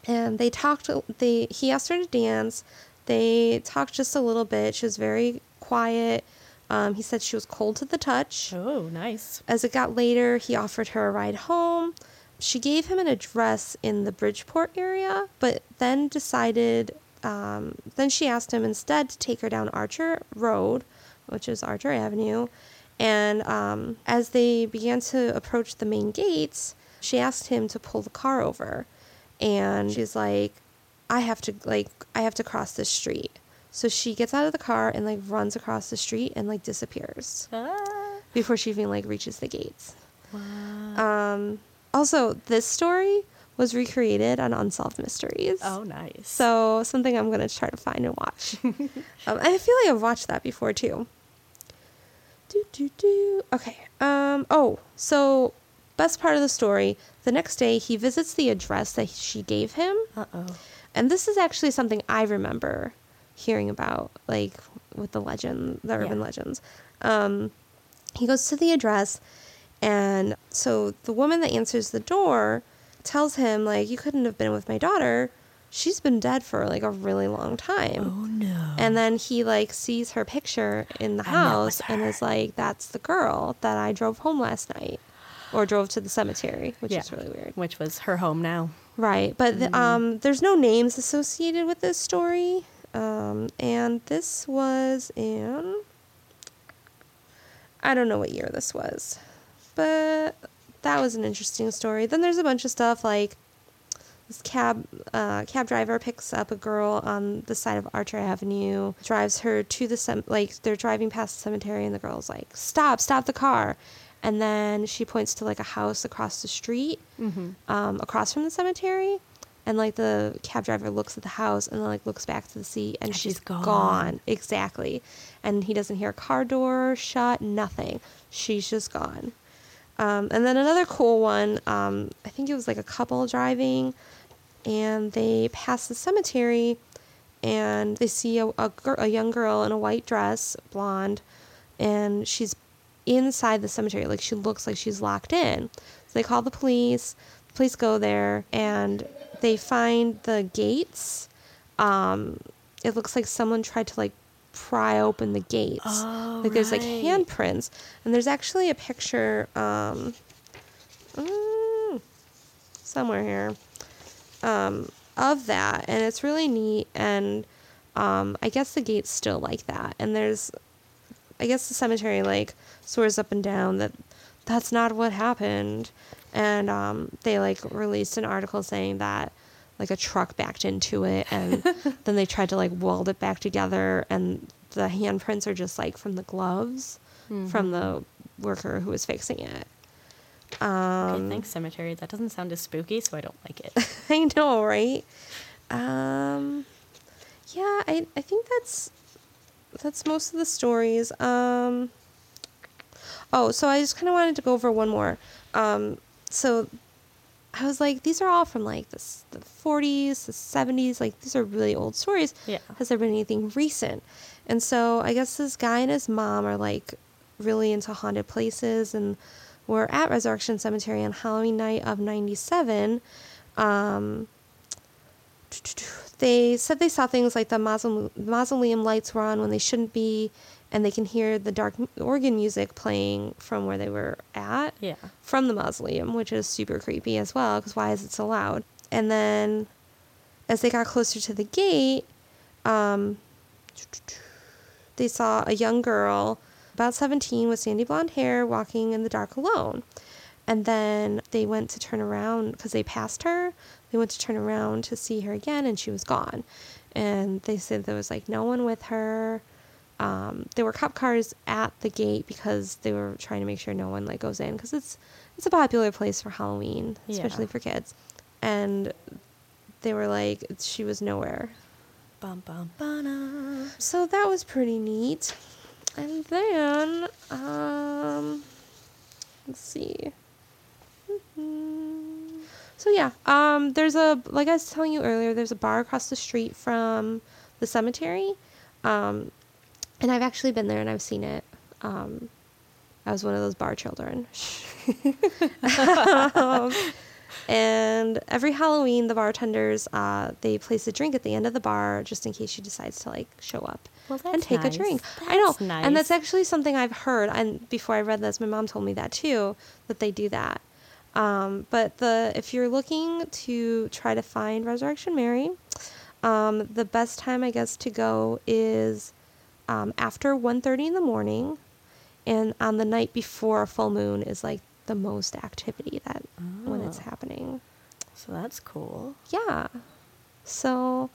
and they talked. They he asked her to dance. They talked just a little bit. She was very quiet. Um, he said she was cold to the touch. oh, nice. As it got later, he offered her a ride home. She gave him an address in the Bridgeport area, but then decided, um, then she asked him instead to take her down Archer Road, which is Archer Avenue. And um, as they began to approach the main gates, she asked him to pull the car over. And she's like, I have to, like, I have to cross this street. So she gets out of the car and, like, runs across the street and, like, disappears Ah, before she even like reaches the gates. wow. Um, also, this story was recreated on Unsolved Mysteries. oh, nice. So something I'm gonna try to find and watch. um, I feel like I've watched that before too. Do do do. Okay. Um. Oh, so best part of the story. The next day, he visits the address that she gave him, uh oh. and this is actually something I remember hearing about, like with the legend, the urban Yeah. legends. Um, he goes to the address, and so the woman that answers the door tells him, like, you couldn't have been with my daughter. She's been dead for like a really long time. Oh no. And then he like sees her picture in the house and is like, "That's the girl that I drove home last night, or drove to the cemetery," which yeah. is really weird. Which was her home now. Right, but Mm. the, um, there's no names associated with this story, um, and this was in I don't know what year this was, but that was an interesting story. Then there's a bunch of stuff like this cab uh, cab driver picks up a girl on the side of Archer Avenue, drives her to the cem- like they're driving past the cemetery, and the girl's like, "Stop! Stop the car!" And then she points to like a house across the street, Mm-hmm. um, across from the cemetery, and like the cab driver looks at the house and then like looks back to the seat, and, And she's she's gone. gone. Exactly, and he doesn't hear a car door shut, nothing. She's just gone. Um, and then another cool one, um, I think it was like a couple driving, and they pass the cemetery, and they see a, a, gir- a young girl in a white dress, blonde, and she's inside the cemetery. Like she looks like she's locked in. So they call the police. The police go there, and they find the gates. Um, it looks like someone tried to like pry open the gates. Oh, like there's like handprints, and there's actually a picture. Um, mm, somewhere here um, of that, and it's really neat. And um, I guess the gate's still like that. And there's, I guess the cemetery like soars up and down that that's not what happened. And um, they like released an article saying that like a truck backed into it and then they tried to like weld it back together and the handprints are just like from the gloves from the worker who was fixing it. Um, okay, thanks, cemetery. That doesn't sound as spooky, so I don't like it. I know, right? Um, yeah, I I think that's that's most of the stories. Um, oh, so I just kind of wanted to go over one more. Um, so I was like, these are all from like the the 40s, the 70s. Like these are really old stories. Yeah. Has there been anything recent? And so I guess this guy and his mom are like really into haunted places and were at Resurrection Cemetery on Halloween night of 97. Um, they said they saw things like the mausole- mausoleum lights were on when they shouldn't be, and they can hear the dark organ music playing from where they were at yeah. from the mausoleum, which is super creepy as well, because why is it so loud? And then as they got closer to the gate, um, they saw a young girl, about 17, with sandy blonde hair, walking in the dark alone. And then they went to turn around because they passed her. They went to turn around to see her again, and she was gone. And they said there was like no one with her. Um, there were cop cars at the gate because they were trying to make sure no one like goes in because it's it's a popular place for Halloween, especially Yeah. for kids. And they were like she was nowhere. Bum, bum. So that was pretty neat. And then um let's see. Mhm. So yeah, um there's a like I was telling you earlier, there's a bar across the street from the cemetery. Um and I've actually been there and I've seen it. Um I was one of those bar children. Um, and every Halloween, the bartenders uh, they place a drink at the end of the bar just in case she decides to like show up Well, and take nice. a drink. I know, That's and that's actually something I've heard. And before I read this, my mom told me that too that they do that. Um, but the if you're looking to try to find Resurrection Mary, um, the best time I guess to go is um, after 1.30 in the morning, and on the night before a full moon is like the most activity that when it's Oh. happening. So that's cool. Yeah. So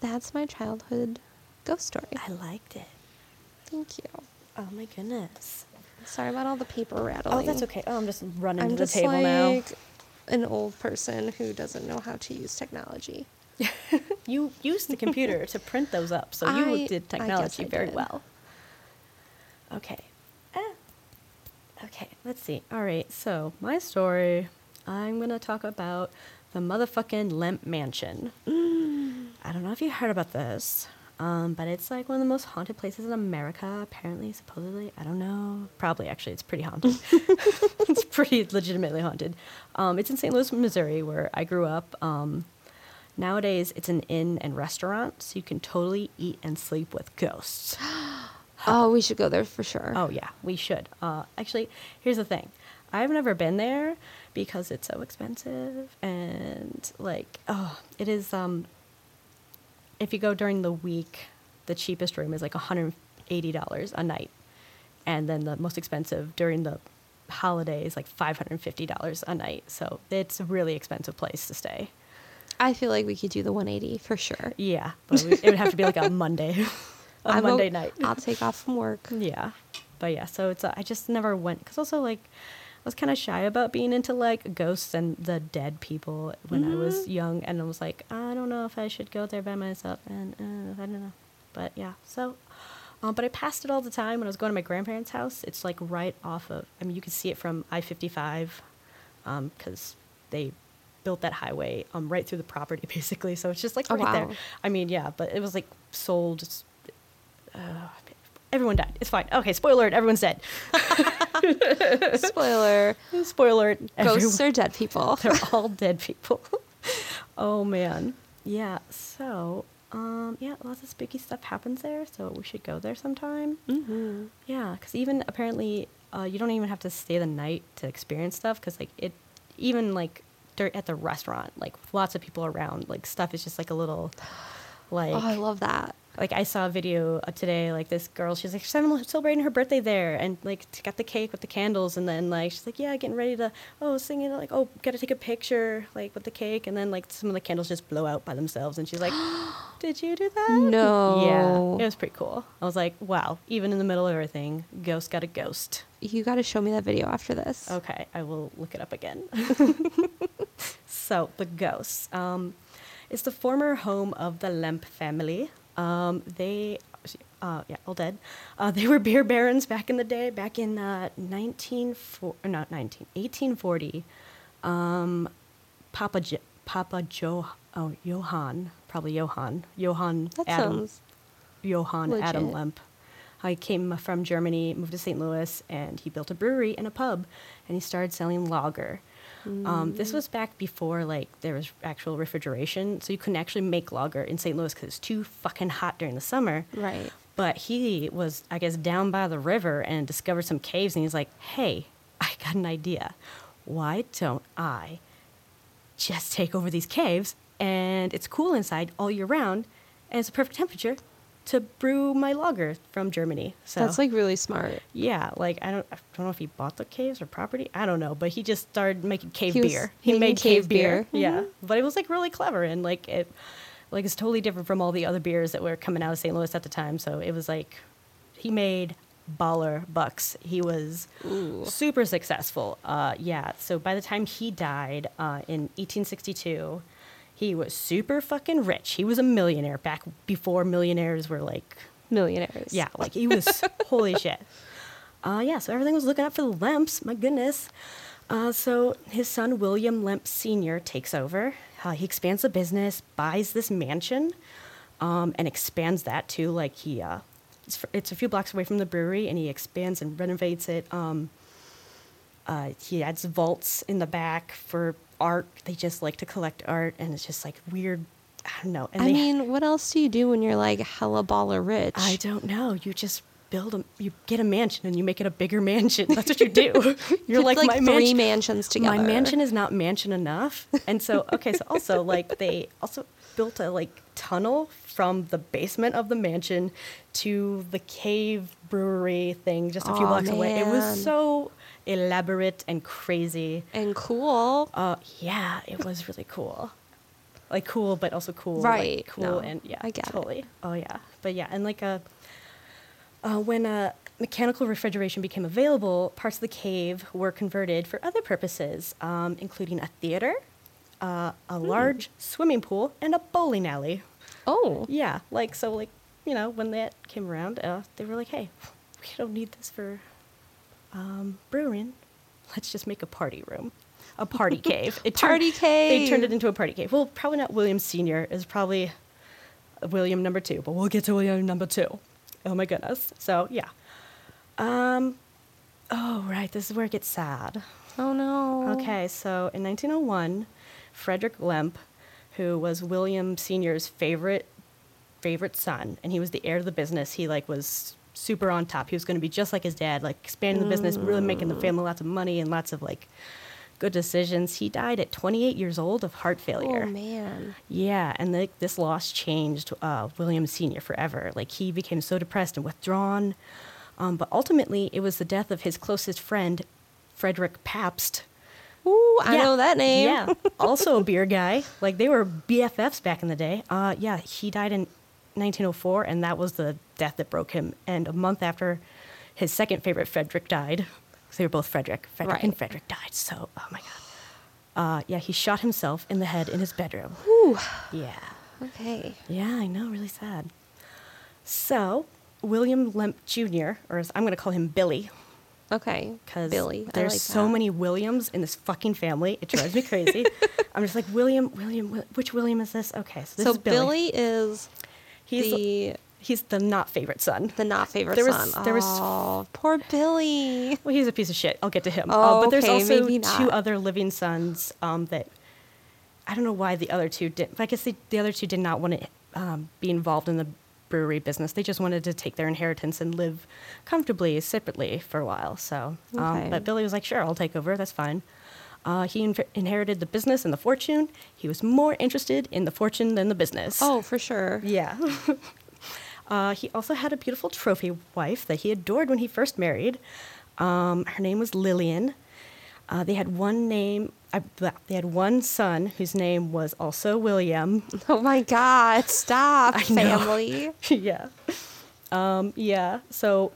that's my childhood ghost story. I liked it. Thank you. Oh my goodness. Sorry about all the paper rattling. Oh, that's okay. Oh, I'm just running I'm to the just table like now. an old person who doesn't know how to use technology. You used the computer to print those up, so you I- did technology I very did. well. Okay. Ah. Okay, let's see. All right, so my story, I'm going to talk about the motherfucking Lemp Mansion. I don't know if you heard about this, um, but it's like one of the most haunted places in America, apparently, supposedly. I don't know. Probably, actually, it's pretty haunted. it's pretty legitimately haunted. Um, it's in St. Louis, Missouri, where I grew up. Um, nowadays, it's an inn and restaurant, so you can totally eat and sleep with ghosts. Oh, we should go there for sure. Oh yeah, we should. Uh, actually, here's the thing: I've never been there because it's so expensive, and like, oh, it is. Um, if you go during the week, the cheapest room is like 180 dollars a night, and then the most expensive during the holiday is like 550 dollars a night. So it's a really expensive place to stay. I feel like we could do the 180 for sure. Yeah, but we, it would have to be like a Monday, a I'm Monday night. I'll take off from work. Yeah, but yeah, so it's uh, I just never went because also like was kind of shy about being into like ghosts and the dead people when I was young, and I was like I don't know if I should go there by myself, and uh, I don't know, but yeah, so. Um, but I passed it all the time when I was going to my grandparents' house. It's like right off of. I mean, you can see it from I fifty five, because they built that highway um right through the property basically. So it's just like Oh, right there. I mean, yeah, but it was like sold. Uh, everyone died. It's fine. Okay, spoiler alert, everyone's dead. Spoiler: spoiler alert. ghosts everyone- are dead people. They're all dead people. oh man. Yeah. So, um, yeah, lots of spooky stuff happens there. So we should go there sometime. hmm Yeah, because even apparently, uh, you don't even have to stay the night to experience stuff. Because like it, even like at the restaurant, like with lots of people around, like stuff is just like a little, like Oh, I love that. Like I saw a video uh, today, like this girl, she's like celebrating her birthday there, and like got the cake with the candles, and then like she's like, yeah, getting ready to oh singing like oh gotta take a picture like with the cake, and then like some of the candles just blow out by themselves, and she's like, did you do that? No. Yeah, it was pretty cool. I was like, wow, even in the middle of everything, ghost got a ghost. You got to show me that video after this. Okay, I will look it up again. so the ghosts. Um, it's the former home of the Lemp family. Um, they, uh, yeah, all dead. Uh, they were beer barons back in the day, back in uh, 19, or not 19, 1840. Um, Papa, jo- Papa Jo, oh, Johann, probably Johann, Johann That Adam, Johann Adam. Lemp. Uh, He came from Germany, moved to St. Louis, and he built a brewery and a pub, and he started selling lager. Um, this was back before like there was actual refrigeration, so you couldn't actually make lager in St. Louis because it's too fucking hot during the summer. right. But he was, I guess, down by the river and discovered some caves, and he's like, "Hey, I got an idea. Why don't I just take over these caves, and it's cool inside all year round, and it's a perfect temperature to brew my lager from Germany." So That's like really smart. yeah, like I don't, I don't know if he bought the caves or property. I don't know, but he just started making cave He beer. He made cave beer. beer. Yeah, Mhm. but it was like really clever and like it, like it's totally different from all the other beers that were coming out of St. Louis at the time. So it was like he made baller bucks. He was super successful. Uh, yeah. So by the time he died uh, in 1862, he was super fucking rich. He was a millionaire back before millionaires were like Millionaires. yeah, like he was holy shit. Uh, yeah, so everything was looking up for the Lemps. My goodness. Uh, so his son William Lemp Sr. takes over. Uh, he expands the business, buys this mansion, um, and expands that too. Like he, uh, it's, f- it's a few blocks away from the brewery, and he expands and renovates it. Um, uh, he adds vaults in the back for art. They just like to collect art, and it's just like weird. I don't know. And I mean, what else do you do when you're like hella baller rich? I don't know. You just build a, you get a mansion and you make it a bigger mansion. That's what you do. You're like, like my three mansion. mansions together. My mansion is not mansion enough, and so okay. So also like they also built a like tunnel from the basement of the mansion to the cave brewery thing just a few blocks away. It was so elaborate and crazy. and cool. Uh, yeah, it was really cool. Like cool, but also cool. like, Right, cool no, and yeah, I get it. totally. Oh yeah, but yeah, and like a uh, when uh, mechanical refrigeration became available, parts of the cave were converted for other purposes, um, including a theater, uh, a Hmm. large swimming pool, and a bowling alley. Oh, Yeah, like so, like you know, when that came around, uh, they were like, "Hey, we don't need this for um, brewing. Let's just make a party room, a party cave. It Party cave They turned it into a party cave. Well, probably not William Senior. Is probably William number two, but we'll get to William number two. Oh my goodness. So yeah. Um. Oh right, this is where it gets sad. oh no. Okay, so in 1901, Frederick Lemp, who was William Senior's favorite favorite son, and he was the heir to the business. He like was super on top. He was going to be just like his dad, like expanding the business, really making the family lots of money and lots of like good decisions. He died at 28 years old of heart failure. Oh man. Yeah, and like this loss changed uh, William Senior forever. Like he became so depressed and withdrawn. Um, but ultimately, it was the death of his closest friend, Frederick Pabst. Ooh, I Yeah. know that name. Yeah, also a beer guy. Like they were BFFs back in the day. Uh, yeah, he died in 1904, and that was the death that broke him. And a month after, his second favorite, Frederick, died. they were both Frederick. Frederick and Frederick died. So, oh my god. Uh, yeah, he shot himself in the head in his bedroom. Ooh. Yeah. Okay. Yeah, I know, really sad. So, William Lemp Jr., or as I'm going to call him Billy, Okay. because Billy. There's like so that. many Williams in this fucking family. It drives me crazy. I'm just like, William, William, which William is this? Okay, so this so is Billy. Billy is he's the he's the not favorite son. the not favorite There was- son. there was- oh, poor Billy. Well, he's a piece of shit. I'll get to him. Oh, uh, but there's okay, also two other living sons um, that I don't know why the other two did. I guess the, the other two did not want to um, be involved in the brewery business. They just wanted to take their inheritance and live comfortably separately for a while. So, um, Okay. but Billy was like, "Sure, I'll take over. That's fine." Uh, he inherited the business and the fortune. He was more interested in the fortune than the business. Oh, for sure. Yeah. Uh, he also had a beautiful trophy wife that he adored when he first married. Um, her name was Lillian. Uh, they had one name. Uh, they had one son whose name was also William. Oh my God! Stop, family. yeah. Um, yeah. So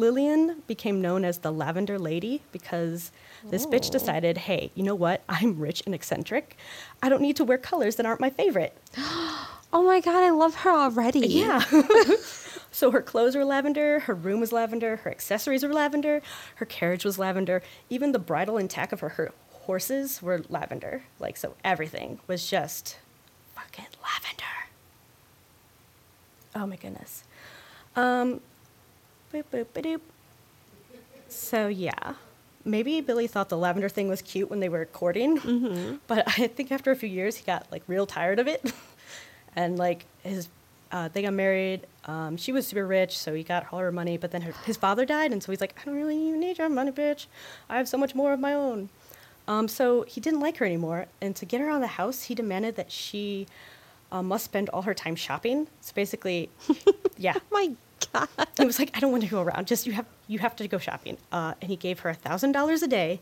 Lillian became known as the Lavender Lady because this bitch Oh. decided, hey, you know what? I'm rich and eccentric. I don't need to wear colors that aren't my favorite. Oh my God! I love her already. Yeah. so her clothes were lavender, her room was lavender, her accessories were lavender, her carriage was lavender, even the bridle and tack of her, her horses were lavender. Like, so everything was just fucking lavender. Oh my goodness. Um, boop, boop, ba-doop. So, yeah. Maybe Billy thought the lavender thing was cute when they were courting, but I think after a few years he got like real tired of it. and like his uh, they got married um, she was super rich so he got all her money but then her, his father died and so he's like i don't really even need your money bitch i have so much more of my own um, so he didn't like her anymore and to get her out of the house he demanded that she uh, must spend all her time shopping so basically yeah my God. it was like I don't want to go around. Just you have you have to go shopping. Uh, and he gave her a thousand dollars a day,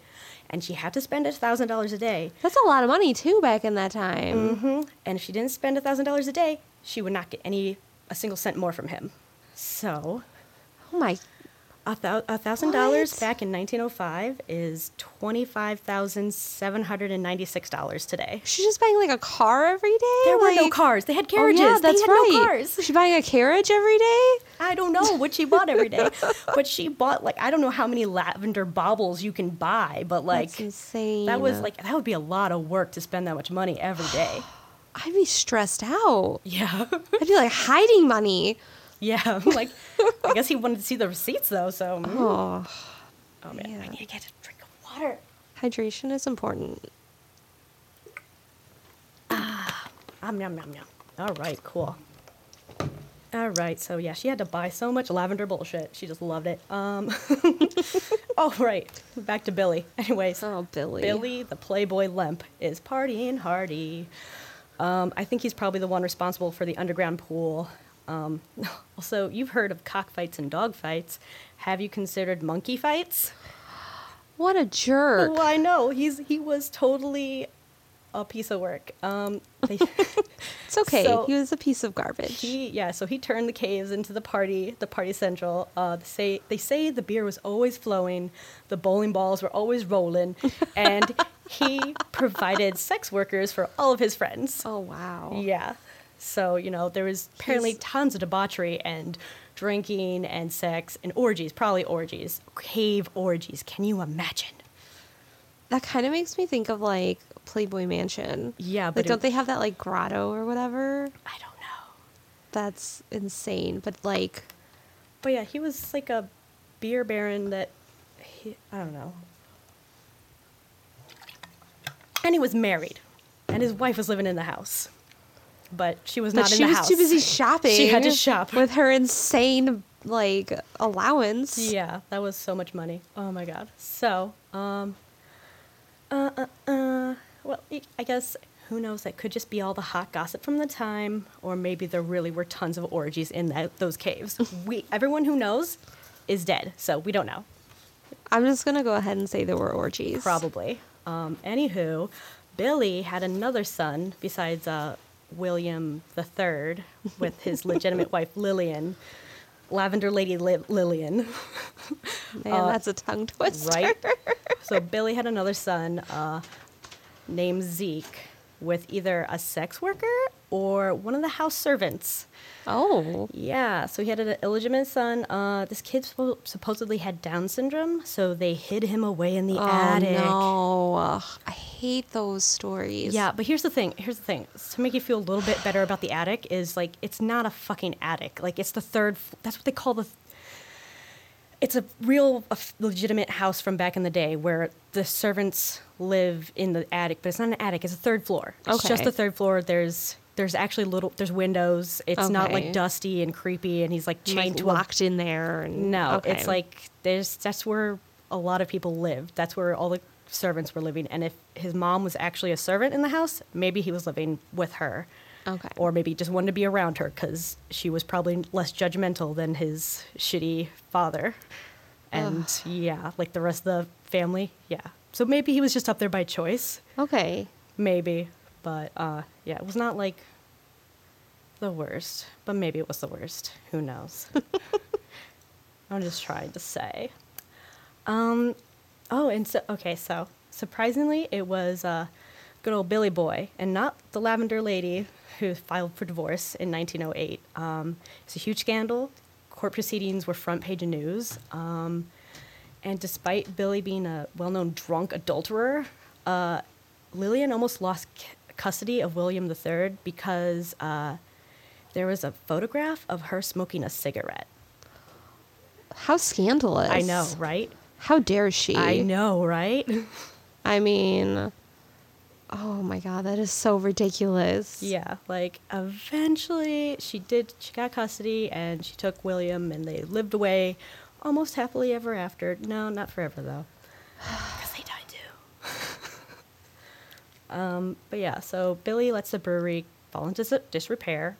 and she had to spend a thousand dollars a day. That's a lot of money too back in that time. hmm And if she didn't spend a thousand dollars a day, she would not get any a single cent more from him. So Oh my. A thousand dollars back in 1905 is twenty five thousand seven hundred and ninety six dollars today. She's just buying like a car every day. There were no cars. They had carriages. Oh, yeah, that's right. no cars. She's buying a carriage every day. I don't know what she bought every day, but she bought like I don't know how many lavender baubles you can buy, but like That's insane. that was like that would be a lot of work to spend that much money every day. I'd be stressed out. Yeah, I'd be like hiding money. Yeah. Like I guess he wanted to see the receipts though. So. Oh, oh man, I need to get a drink of water. hydration is important. Um, yum, yum, yum. All right, cool. All right, so yeah, she had to buy so much lavender bullshit. She just loved it. Um, all right, back to Billy. Anyways, Oh, Billy. Billy, the Playboy Lemp, is partying hardy. Um, I think he's probably the one responsible for the underground pool. Um, also, you've heard of cockfights and dogfights. Have you considered monkey fights? What a jerk. Well, I know he's he was totally a piece of work. Um, they, It's okay. So- he was a piece of garbage. He yeah, so he turned the caves into the party, the party central. Uh, they say they say the beer was always flowing, the bowling balls were always rolling, and he provided sex workers for all of his friends. oh wow. Yeah, so you know there was apparently tons of debauchery and drinking and sex and orgies, probably orgies, cave orgies. Can you imagine? That kind of makes me think of like Playboy Mansion. Yeah, but it- don't they have that like grotto or whatever? I don't know. That's insane. But like, But yeah, he was like a beer baron that he, I don't know. And he was married, and his wife was living in the house, but she was but not she in the was house. too busy shopping. She had to shop. with her insane like allowance. Yeah, that was so much money. Oh my god. So, um, uh, uh, uh, well, I- guess who knows? That could just be all the hot gossip from the time, or maybe there really were tons of orgies in that, those caves. we, everyone who knows, is dead, so we don't know. I'm just gonna go ahead and say there were orgies. Probably. Um, anywho, Billy had another son besides uh, William the Third with his legitimate wife Lillian, Lavender Lady Li- Lillian. Man, Uh, that's a tongue twister. right? so Billy had another son uh, named Zeke with either a sex worker or one of the house servants. Oh. Yeah, so he had an illegitimate son. Uh, this kid suppo- supposedly had Down syndrome, so they hid him away in the Oh attic. no. Ugh, I hate those stories. Yeah, but here's the thing. Here's the thing. To make you feel a little bit better about the attic is like it's not a fucking attic. Like it's the third. f- That's what they call the. It's a real a f- legitimate house from back in the day where the servants live in the attic, but it's not an attic. It's a third floor. It's just Okay. the third floor. There's there's actually little there's windows. It's not like dusty and creepy, and he's like Like, chained to a locked in there. And, no, okay. it's like there's that's where a lot of people lived. That's where all the servants were living. And if his mom was actually a servant in the house, maybe he was living with her. Okay. Or maybe just wanted to be around her because she was probably less judgmental than his shitty father. And yeah, like the rest of the family. Yeah. So maybe he was just up there by choice. Okay. Maybe. But uh, yeah, it was not like the worst. But maybe it was the worst. Who knows? I'm just trying to say. Um, oh, and so, okay, so surprisingly, it was uh, good old Billy Boy and not the Lavender Lady who filed for divorce in 1908. Um, it's a huge scandal. Court proceedings were front page of news. Um, and despite Billy being a well known drunk adulterer, uh, Lillian almost lost custody of William III because uh, there was a photograph of her smoking a cigarette. How scandalous. I know, right? How dare she? I know, right? I mean, oh my god, that is so ridiculous. yeah, like eventually she did, she got custody and she took William and they lived away almost happily ever after. No, not forever though. Because they died too. Um, but yeah, so Billy lets the brewery fall into dis- disrepair.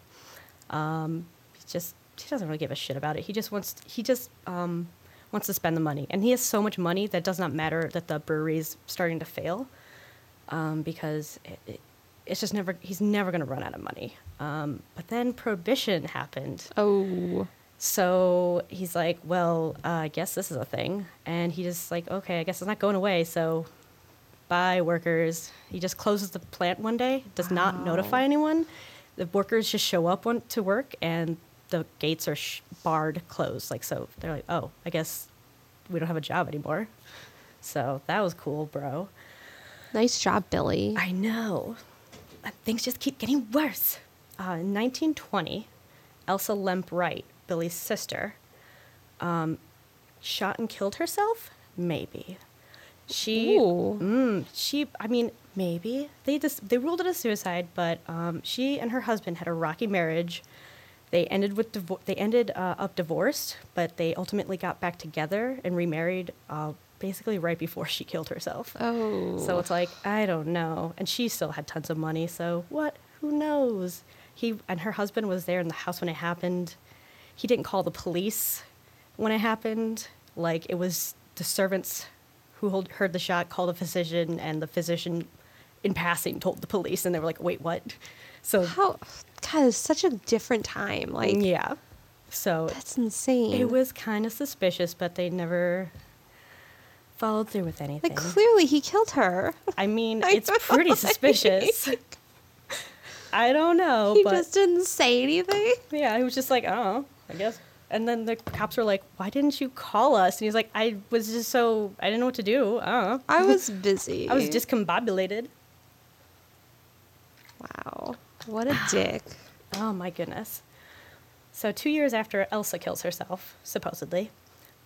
Um, he just, he doesn't really give a shit about it. He just wants, he just, um, wants to spend the money. And he has so much money that does not matter that the brewery's starting to fail um, because it, it, it's just never he's never going to run out of money. Um, but then prohibition happened, Oh. so he's like, "Well, uh, I guess this is a thing," and he just like, "Okay, I guess it's not going away." So, bye, workers. He just closes the plant one day, does not notify anyone. The workers just show up one, to work, and the gates are sh- barred, closed. Like so, they're like, "Oh, I guess we don't have a job anymore." So that was cool, bro. Nice job, Billy. I know. Uh, Things just keep getting worse. Uh, in 1920, Elsa Lemp Wright, Billy's sister, um, shot and killed herself? Maybe. She, mm, she, I mean, maybe they just they ruled it a suicide, but um, she and her husband had a rocky marriage. They ended with divo- they ended uh, up divorced, but they ultimately got back together and remarried. Uh, basically, right before she killed herself. Oh. So it's like, I don't know. And she still had tons of money, so what? Who knows? He and her husband was there in the house when it happened. He didn't call the police when it happened. Like it was the servants who hold, heard the shot called a physician, and the physician, in passing, told the police, and they were like, "Wait, what?" So How? God, it's such a different time. Like, yeah, so that's insane. it was kind of suspicious, but they never followed through with anything. like clearly he killed her. I mean, I it's pretty like- suspicious. I don't know, he just didn't say anything. yeah, he was just like, oh, I guess. And then the cops were like, "Why didn't you call us?" And he's like, "I was just so I didn't know what to do. Uh, I was busy. I was discombobulated." Wow. What a dick. Oh my goodness. So two years after Elsa kills herself, supposedly,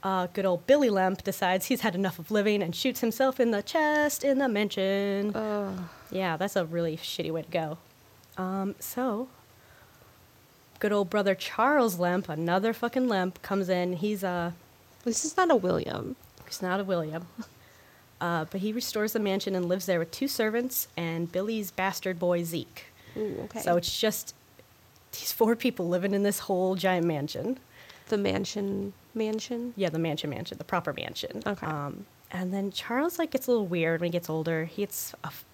uh, good old Billy Lemp decides he's had enough of living and shoots himself in the chest in the mansion. Ugh. Yeah, that's a really shitty way to go. Um, so, good old brother Charles Lemp, another fucking Lemp, comes in. He's a. This is not a William. he's not a William, uh, but he restores the mansion and lives there with two servants and Billy's bastard boy Zeke. Ooh, okay. So it's just these four people living in this whole giant mansion. the mansion mansion. Yeah, the mansion mansion, the proper mansion. Okay. Um, and then Charles like gets a little weird when he gets older. He gets a f-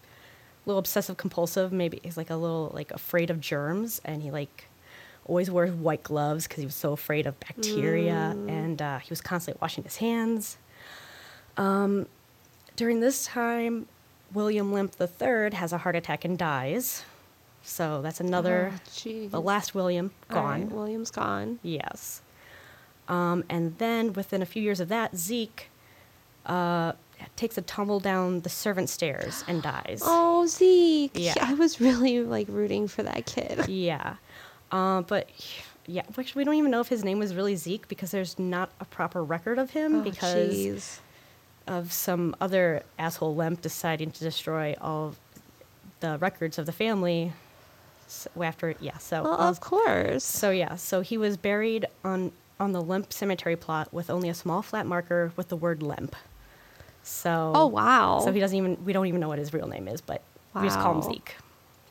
little obsessive compulsive. Maybe he's like a little like afraid of germs, and he like always wears white gloves because he was so afraid of bacteria, and uh, he was constantly washing his hands. Um, during this time, William Lemp III has a heart attack and dies. So that's another, Oh, the last William gone. right, William's gone. Yes. Um, and then within a few years of that, Zeke uh, takes a tumble down the servant stairs and dies. Oh, Zeke. Yeah. I was really like rooting for that kid. Yeah. Uh, but yeah, actually, we don't even know if his name was really Zeke because there's not a proper record of him Oh, because jeez. of some other asshole lemp deciding to destroy all the records of the family. So after yeah, so Well, um, of course. So yeah, so he was buried on on the Lemp cemetery plot with only a small flat marker with the word Lemp. So oh wow. So he doesn't even we don't even know what his real name is, but we just call him Zeke.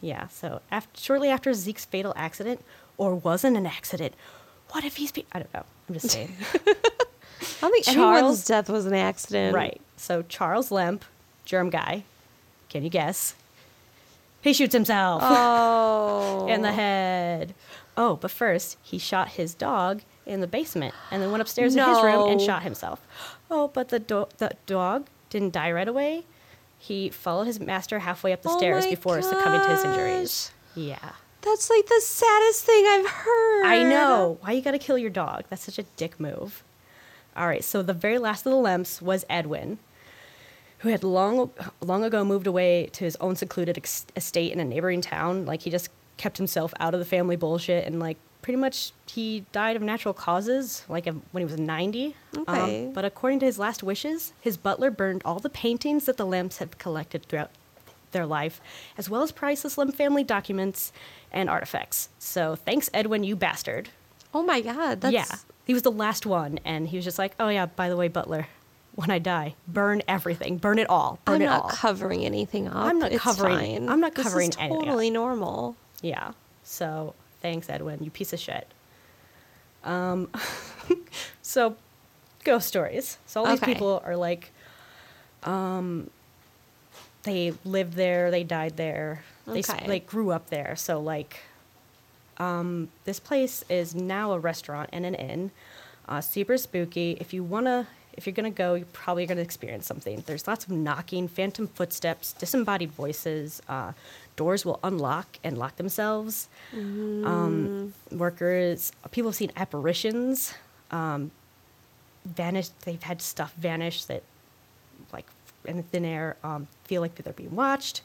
Yeah. So after, shortly after Zeke's fatal accident, or wasn't an accident, what if he's? Be- I don't know. I'm just saying. I don't think Charles- anyone's death was an accident. right. So Charles Lemp, germ guy. Can you guess? He shoots himself Oh. in the oh. head. Oh, but first he shot his dog in the basement and then went upstairs in his room and shot himself. Oh, but the do- the dog didn't die right away. He followed his master halfway up the Oh stairs before succumbing to his injuries. Yeah. That's like the saddest thing I've heard. I know. Why you gotta kill your dog? That's such a dick move. All right, so the very last of the Lemps was Edwin, who had long long ago moved away to his own secluded ex- estate in a neighboring town. Like he just kept himself out of the family bullshit, and like pretty much he died of natural causes, like um, when he was ninety. Um, Okay. but according to his last wishes, his butler burned all the paintings that the Lemps had collected throughout their life, as well as priceless Lemp family documents and artifacts. So thanks, Edwin, you bastard. Oh my god. That's yeah, he was the last one, and he was just like, "Oh yeah, by the way, Butler, when I die, burn everything, burn it all, burn I'm it not all." covering anything up. I'm not It's covering- Fine. I'm not This is covering anything totally normal. yeah. So thanks, Edwin, you piece of shit. Um, so ghost stories. So all these people are like, um, they lived there, they died there, they like grew up there. So like, um, this place is now a restaurant and an inn. Uh, super spooky. If you wanna, if you're gonna go, you're probably gonna experience something. There's lots of knocking, phantom footsteps, disembodied voices. Uh, doors will unlock and lock themselves. Um, workers, people have seen apparitions. Um, vanish. They've had stuff vanish that, like in thin air, um, feel like they're being watched.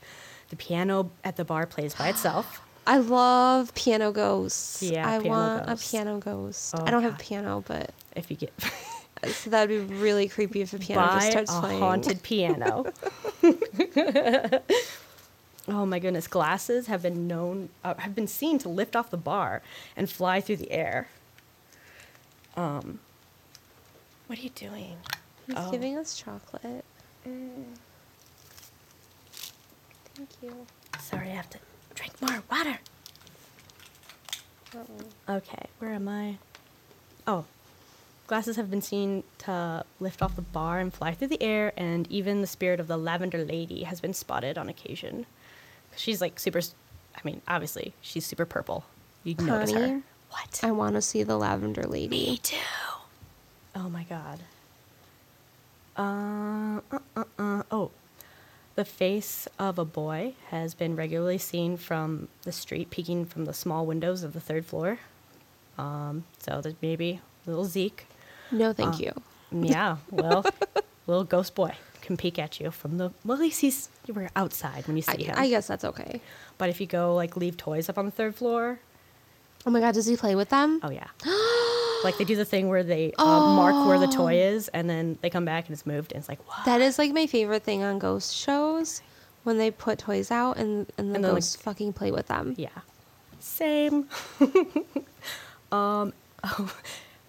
The piano at the bar plays by itself. I love piano ghosts. Yeah, I piano want ghosts. a piano ghost. Oh, I don't have God. a piano, but If you get so that'd be really creepy if a piano just buy starts a playing. haunted piano. oh my goodness! Glasses have been known uh, have been seen to lift off the bar and fly through the air. Um, what are you doing? He's Oh. giving us chocolate. Thank you. Sorry, I have to drink more water. Uh-oh. Okay, where am I? Oh, glasses have been seen to lift off the bar and fly through the air, and even the spirit of the Lavender Lady has been spotted on occasion. She's like super. I mean, obviously, she's super purple. You'd notice her. What? I want to see the lavender lady. Me too. Oh my god. Uh, uh, uh, uh, oh. The face of a boy has been regularly seen from the street, peeking from the small windows of the third floor. Um, so there's maybe little Zeke. No, thank Uh, you. Yeah, well, little ghost boy can peek at you from the. Well, at least he's you were outside when you see I, him. I guess that's okay. But if you go like leave toys up on the third floor, Oh my god, does he play with them? Oh yeah. like they do the thing where they um, mark where the toy Oh. is, and then they come back and it's moved, and it's like what? That is like my favorite thing on ghost shows when they put toys out and, and the And then, like- ghosts fucking play with them. Yeah. Same. um. Oh,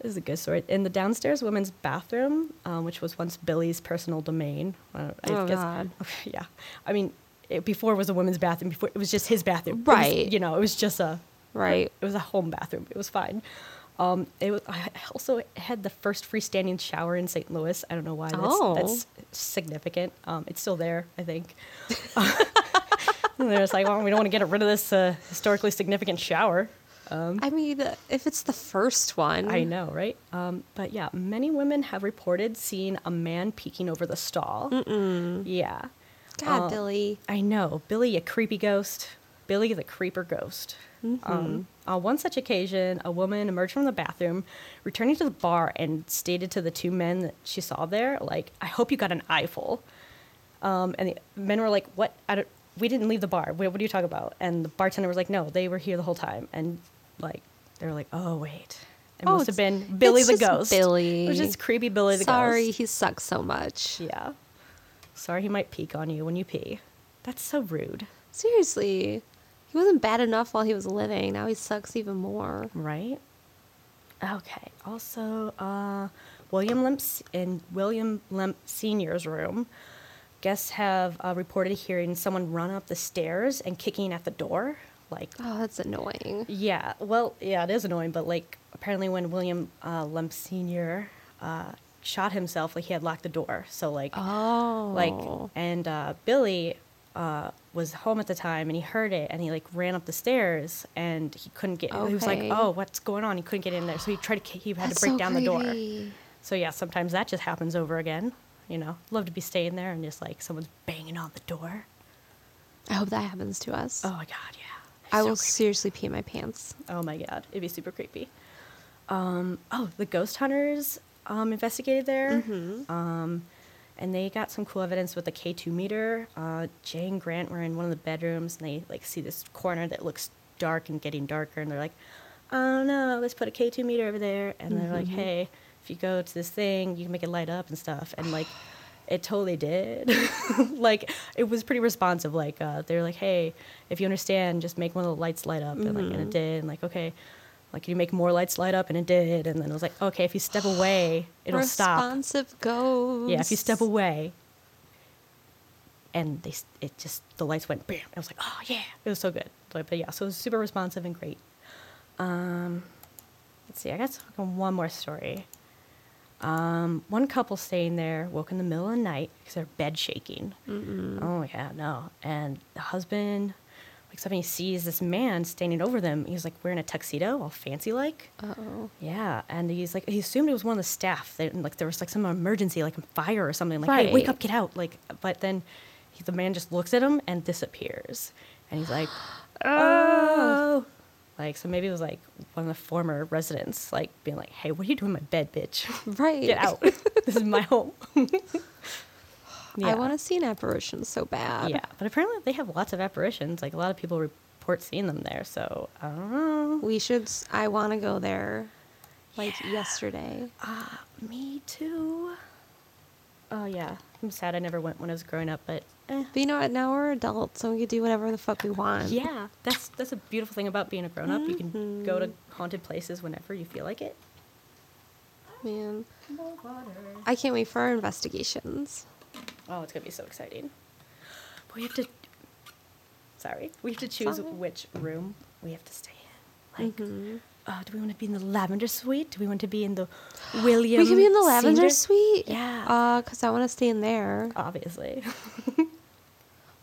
this is a good story. In the downstairs women's bathroom, um, which was once Billy's personal domain. uh, I Oh, God. Okay, yeah. I mean, it, before it was a women's bathroom. Before it was just his bathroom. It was, Right. you know, it was just a Right. It was a home bathroom. It was fine. Um, it was. I also had the first freestanding shower in St. Louis. I don't know why. That's, Oh. that's significant. Um, it's still there, I think. and they're just like, well, we don't want to get rid of this uh, historically significant shower. I mean, if it's the first one. I know, right? Um, but yeah, many women have reported seeing a man peeking over the stall. Mm-mm. Yeah. God, Uh, Billy. I know. Billy, a creepy ghost. Billy, the creeper ghost. Um, on one such occasion, a woman emerged from the bathroom, returning to the bar, and stated to the two men that she saw there, like, I hope you got an eyeful. Um, and the men were like, What? I don't, we didn't leave the bar. What, what are you talking about? And the bartender was like, No, they were here the whole time. And, like, they were like, Oh, wait. It Oh, must have been Billy the ghost. Billy. It was just creepy Billy the Sorry, ghost. Sorry, he sucks so much. Yeah. Sorry he might peek on you when you pee. That's so rude. Seriously. He wasn't bad enough while he was living. Now he sucks even more. Right? Okay. Also, uh, William Lemp in William Lemp Senior's room, guests have uh, reported hearing someone run up the stairs and kicking at the door. Like, Oh, that's annoying. yeah, well, yeah, it is annoying, but like apparently when William uh, Lemp Sr. Uh, shot himself, like he had locked the door. So like, Oh. like, and uh, Billy uh, was home at the time and he heard it and he like ran up the stairs and he couldn't get. In. He was like, "Oh, what's going on?" He couldn't get in there, so he tried to. He had That's to break so down the door. So yeah, sometimes that just happens over again. You know, love to be staying there and just like someone's banging on the door. I hope that happens to us. Oh my god, yeah. I So will creepy. seriously pee my pants. Oh my god, it'd be super creepy. Um, oh, the ghost hunters um, investigated there, Mm-hmm. um, and they got some cool evidence with the K two meter. Uh, Jay and Grant were in one of the bedrooms, and they like see this corner that looks dark and getting darker, and they're like, "Oh no, let's put a K two meter over there." And they're like, Mm-hmm. "Hey, if you go to this thing, you can make it light up and stuff." And like, it totally did. like, it was pretty responsive. Like, uh, they were like, "Hey, if you understand, just make one of the lights light up." And like, and it did. And like, okay. Like you make more lights light up, and it did. And then it was like, okay, if you step away, it'll stop. Responsive ghosts. Yeah, if you step away, and they, it just the lights went bam. I was like, oh yeah, it was so good. But, but yeah, so it was super responsive and great. Um, let's see, I got one more story. Um, one couple staying there woke in the middle of the night because their bed shaking. Oh yeah, no. And the husband, like something he sees this man standing over them. He's like wearing a tuxedo, all fancy like. Uh-oh. Yeah, and he's like, he assumed it was one of the staff. That, like there was like some emergency, like a fire or something. Like, hey, wake up, get out! Like, but then he, the man just looks at him and disappears, and he's like, oh, like so maybe it was like one of the former residents, like being like, hey, what are you doing in my bed, bitch? Right. Get out! this is my home. yeah. I want to see an apparition so bad. Yeah, but apparently they have lots of apparitions. Like a lot of people report seeing them there. So I don't know. We should. I want to go there. Like yesterday. Uh, me too. Oh yeah, I'm sad I never went when I was growing up, but eh. But you know what? Now we're adults, so we can do whatever the fuck we want. yeah, that's that's a beautiful thing about being a grown up. You can go to haunted places whenever you feel like it. Man. I can't wait for our investigations. Oh, it's gonna be so exciting. But we have to. Sorry, we have to choose Fine. which room we have to stay in. Like, Mhm. uh, do we want to be in the lavender suite? Do we want to be in the William? we can be in the lavender Senior- suite. Yeah. Uh, cause I want to stay in there. Obviously.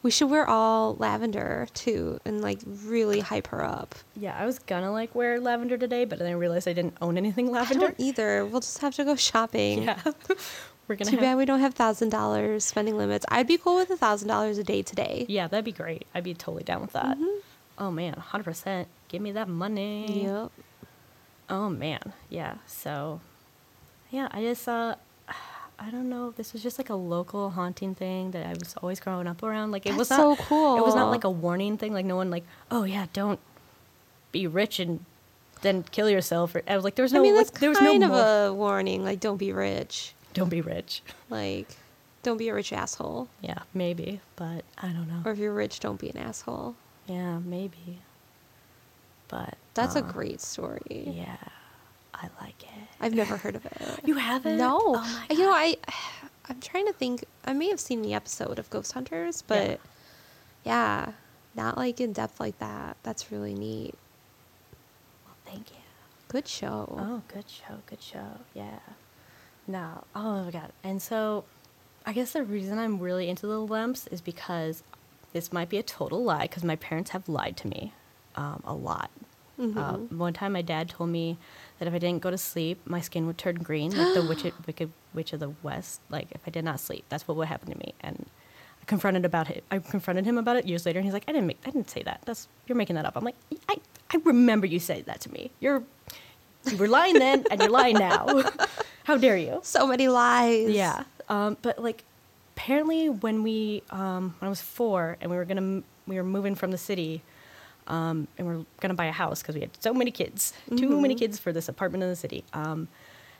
We should wear all lavender too, and like really hype her up. Yeah, I was gonna like wear lavender today, but then I realized I didn't own anything I lavender. don't either. We'll just have to go shopping. Yeah, we're gonna. Too have, bad we don't have thousand dollars spending limits. I'd be cool with a thousand dollars a day today. Yeah, that'd be great. I'd be totally down with that. Mhm. Oh man, hundred percent. Give me that money. Yep. Oh man, yeah. So, yeah, I just uh, I don't know. This was just like a local haunting thing that I was always growing up around. Like it was not so cool. It was not like a warning thing. Like no one like, oh yeah, don't be rich and then kill yourself. I was like, there was no. I mean, that's like, there was no kind of mor- a warning. Like, don't be rich. Don't be rich. Like, don't be a rich asshole. Yeah, maybe, but I don't know. Or if you're rich, don't be an asshole. yeah, maybe. But That's a uh, great story. Yeah, I like it. I've never heard of it. You haven't? No. Oh You know, I I'm trying to think. I may have seen the episode of Ghost Hunters, but yeah, not like in depth like that. That's really neat. Well, thank you. Good show. Oh, good show, good show. Yeah. No. Oh my god. And so, I guess the reason I'm really into the Lemps is because this might be a total lie because my parents have lied to me um, a lot. Mhm. Uh, one time, my dad told me that if I didn't go to sleep, my skin would turn green, like the witch, wicked witch of the west. Like if I did not sleep, that's what would happen to me. And I confronted about it. I confronted him about it years later, and he's like, "I didn't make. I didn't say that. That's you're making that up." I'm like, "I I remember you said that to me. You're you were lying then, and you're lying now. How dare you?" So many lies. Yeah. Um, but like, apparently, when we um, when I was four and we were gonna we were moving from the city, um, and we are gonna buy a house because we had so many kids, too many kids for this apartment in the city. Um,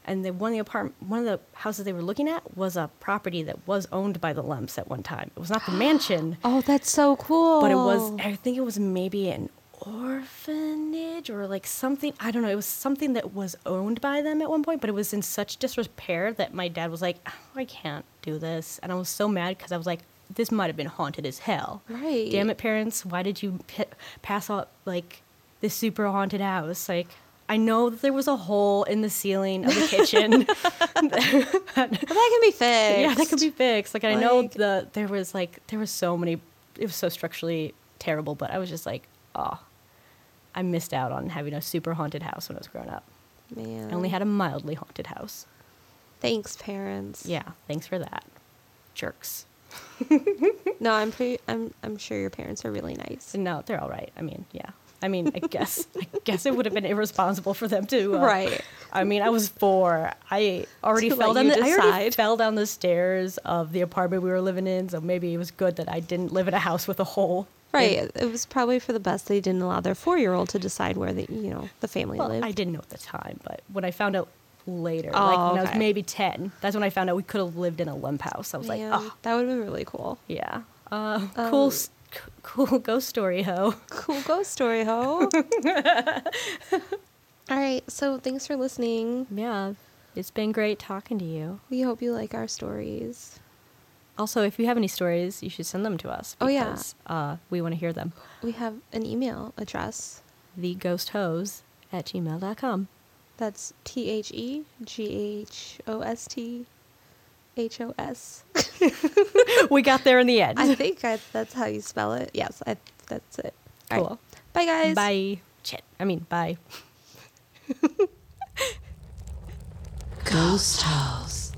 and the one of the apartment, one of the houses they were looking at was a property that was owned by the Lemps at one time. It was not the mansion, Oh, that's so cool. but it was. I think it was maybe an orphanage orphanage or like something. I don't know. It was something that was owned by them at one point, but it was in such disrepair that my dad was like, "Oh, I can't do this. And I was so mad because I was like, this might have been haunted as hell. Right. Damn it, parents. Why did you p- pass out like this super haunted house? Like, I know that there was a hole in the ceiling of the kitchen. But that can be fixed. yeah, that could be fixed. Like, I know Like- the there was like there was so many. It was so structurally terrible, but I was just like, oh, I missed out on having a super haunted house when I was growing up. Man. I only had a mildly haunted house. Thanks, parents. Yeah, thanks for that, jerks. No, I'm pretty. I'm. I'm sure your parents are really nice. No, they're all right. I mean, yeah. I mean, I guess I guess it would have been irresponsible for them to. Uh, Right. I mean, I was four. I already To fell down. The, I already fell down the stairs of the apartment we were living in. So maybe it was good that I didn't live in a house with a hole. Right. It was probably for the best they didn't allow their four-year-old to decide where the you know the family Well, lived. I didn't know at the time, but when I found out later, Oh, like when I was maybe ten, that's when I found out we could have lived in a Lemp house. I was Man, like, oh, that would have been really cool. yeah, uh, cool, Um, s- c- cool ghost story, ho. Cool ghost story, ho. All right. So thanks for listening. Yeah, it's been great talking to you. We hope you like our stories. Also, if you have any stories, you should send them to us. Oh, yeah. because, uh, we want to hear them. We have an email address. Theghosthose at gmail.com. That's T H E G H O S T H O S. we got there in the end. I think I, that's how you spell it. Yes, I, that's it. All right. Cool. Bye, guys. Bye. Shit. I mean, bye. Ghost Host.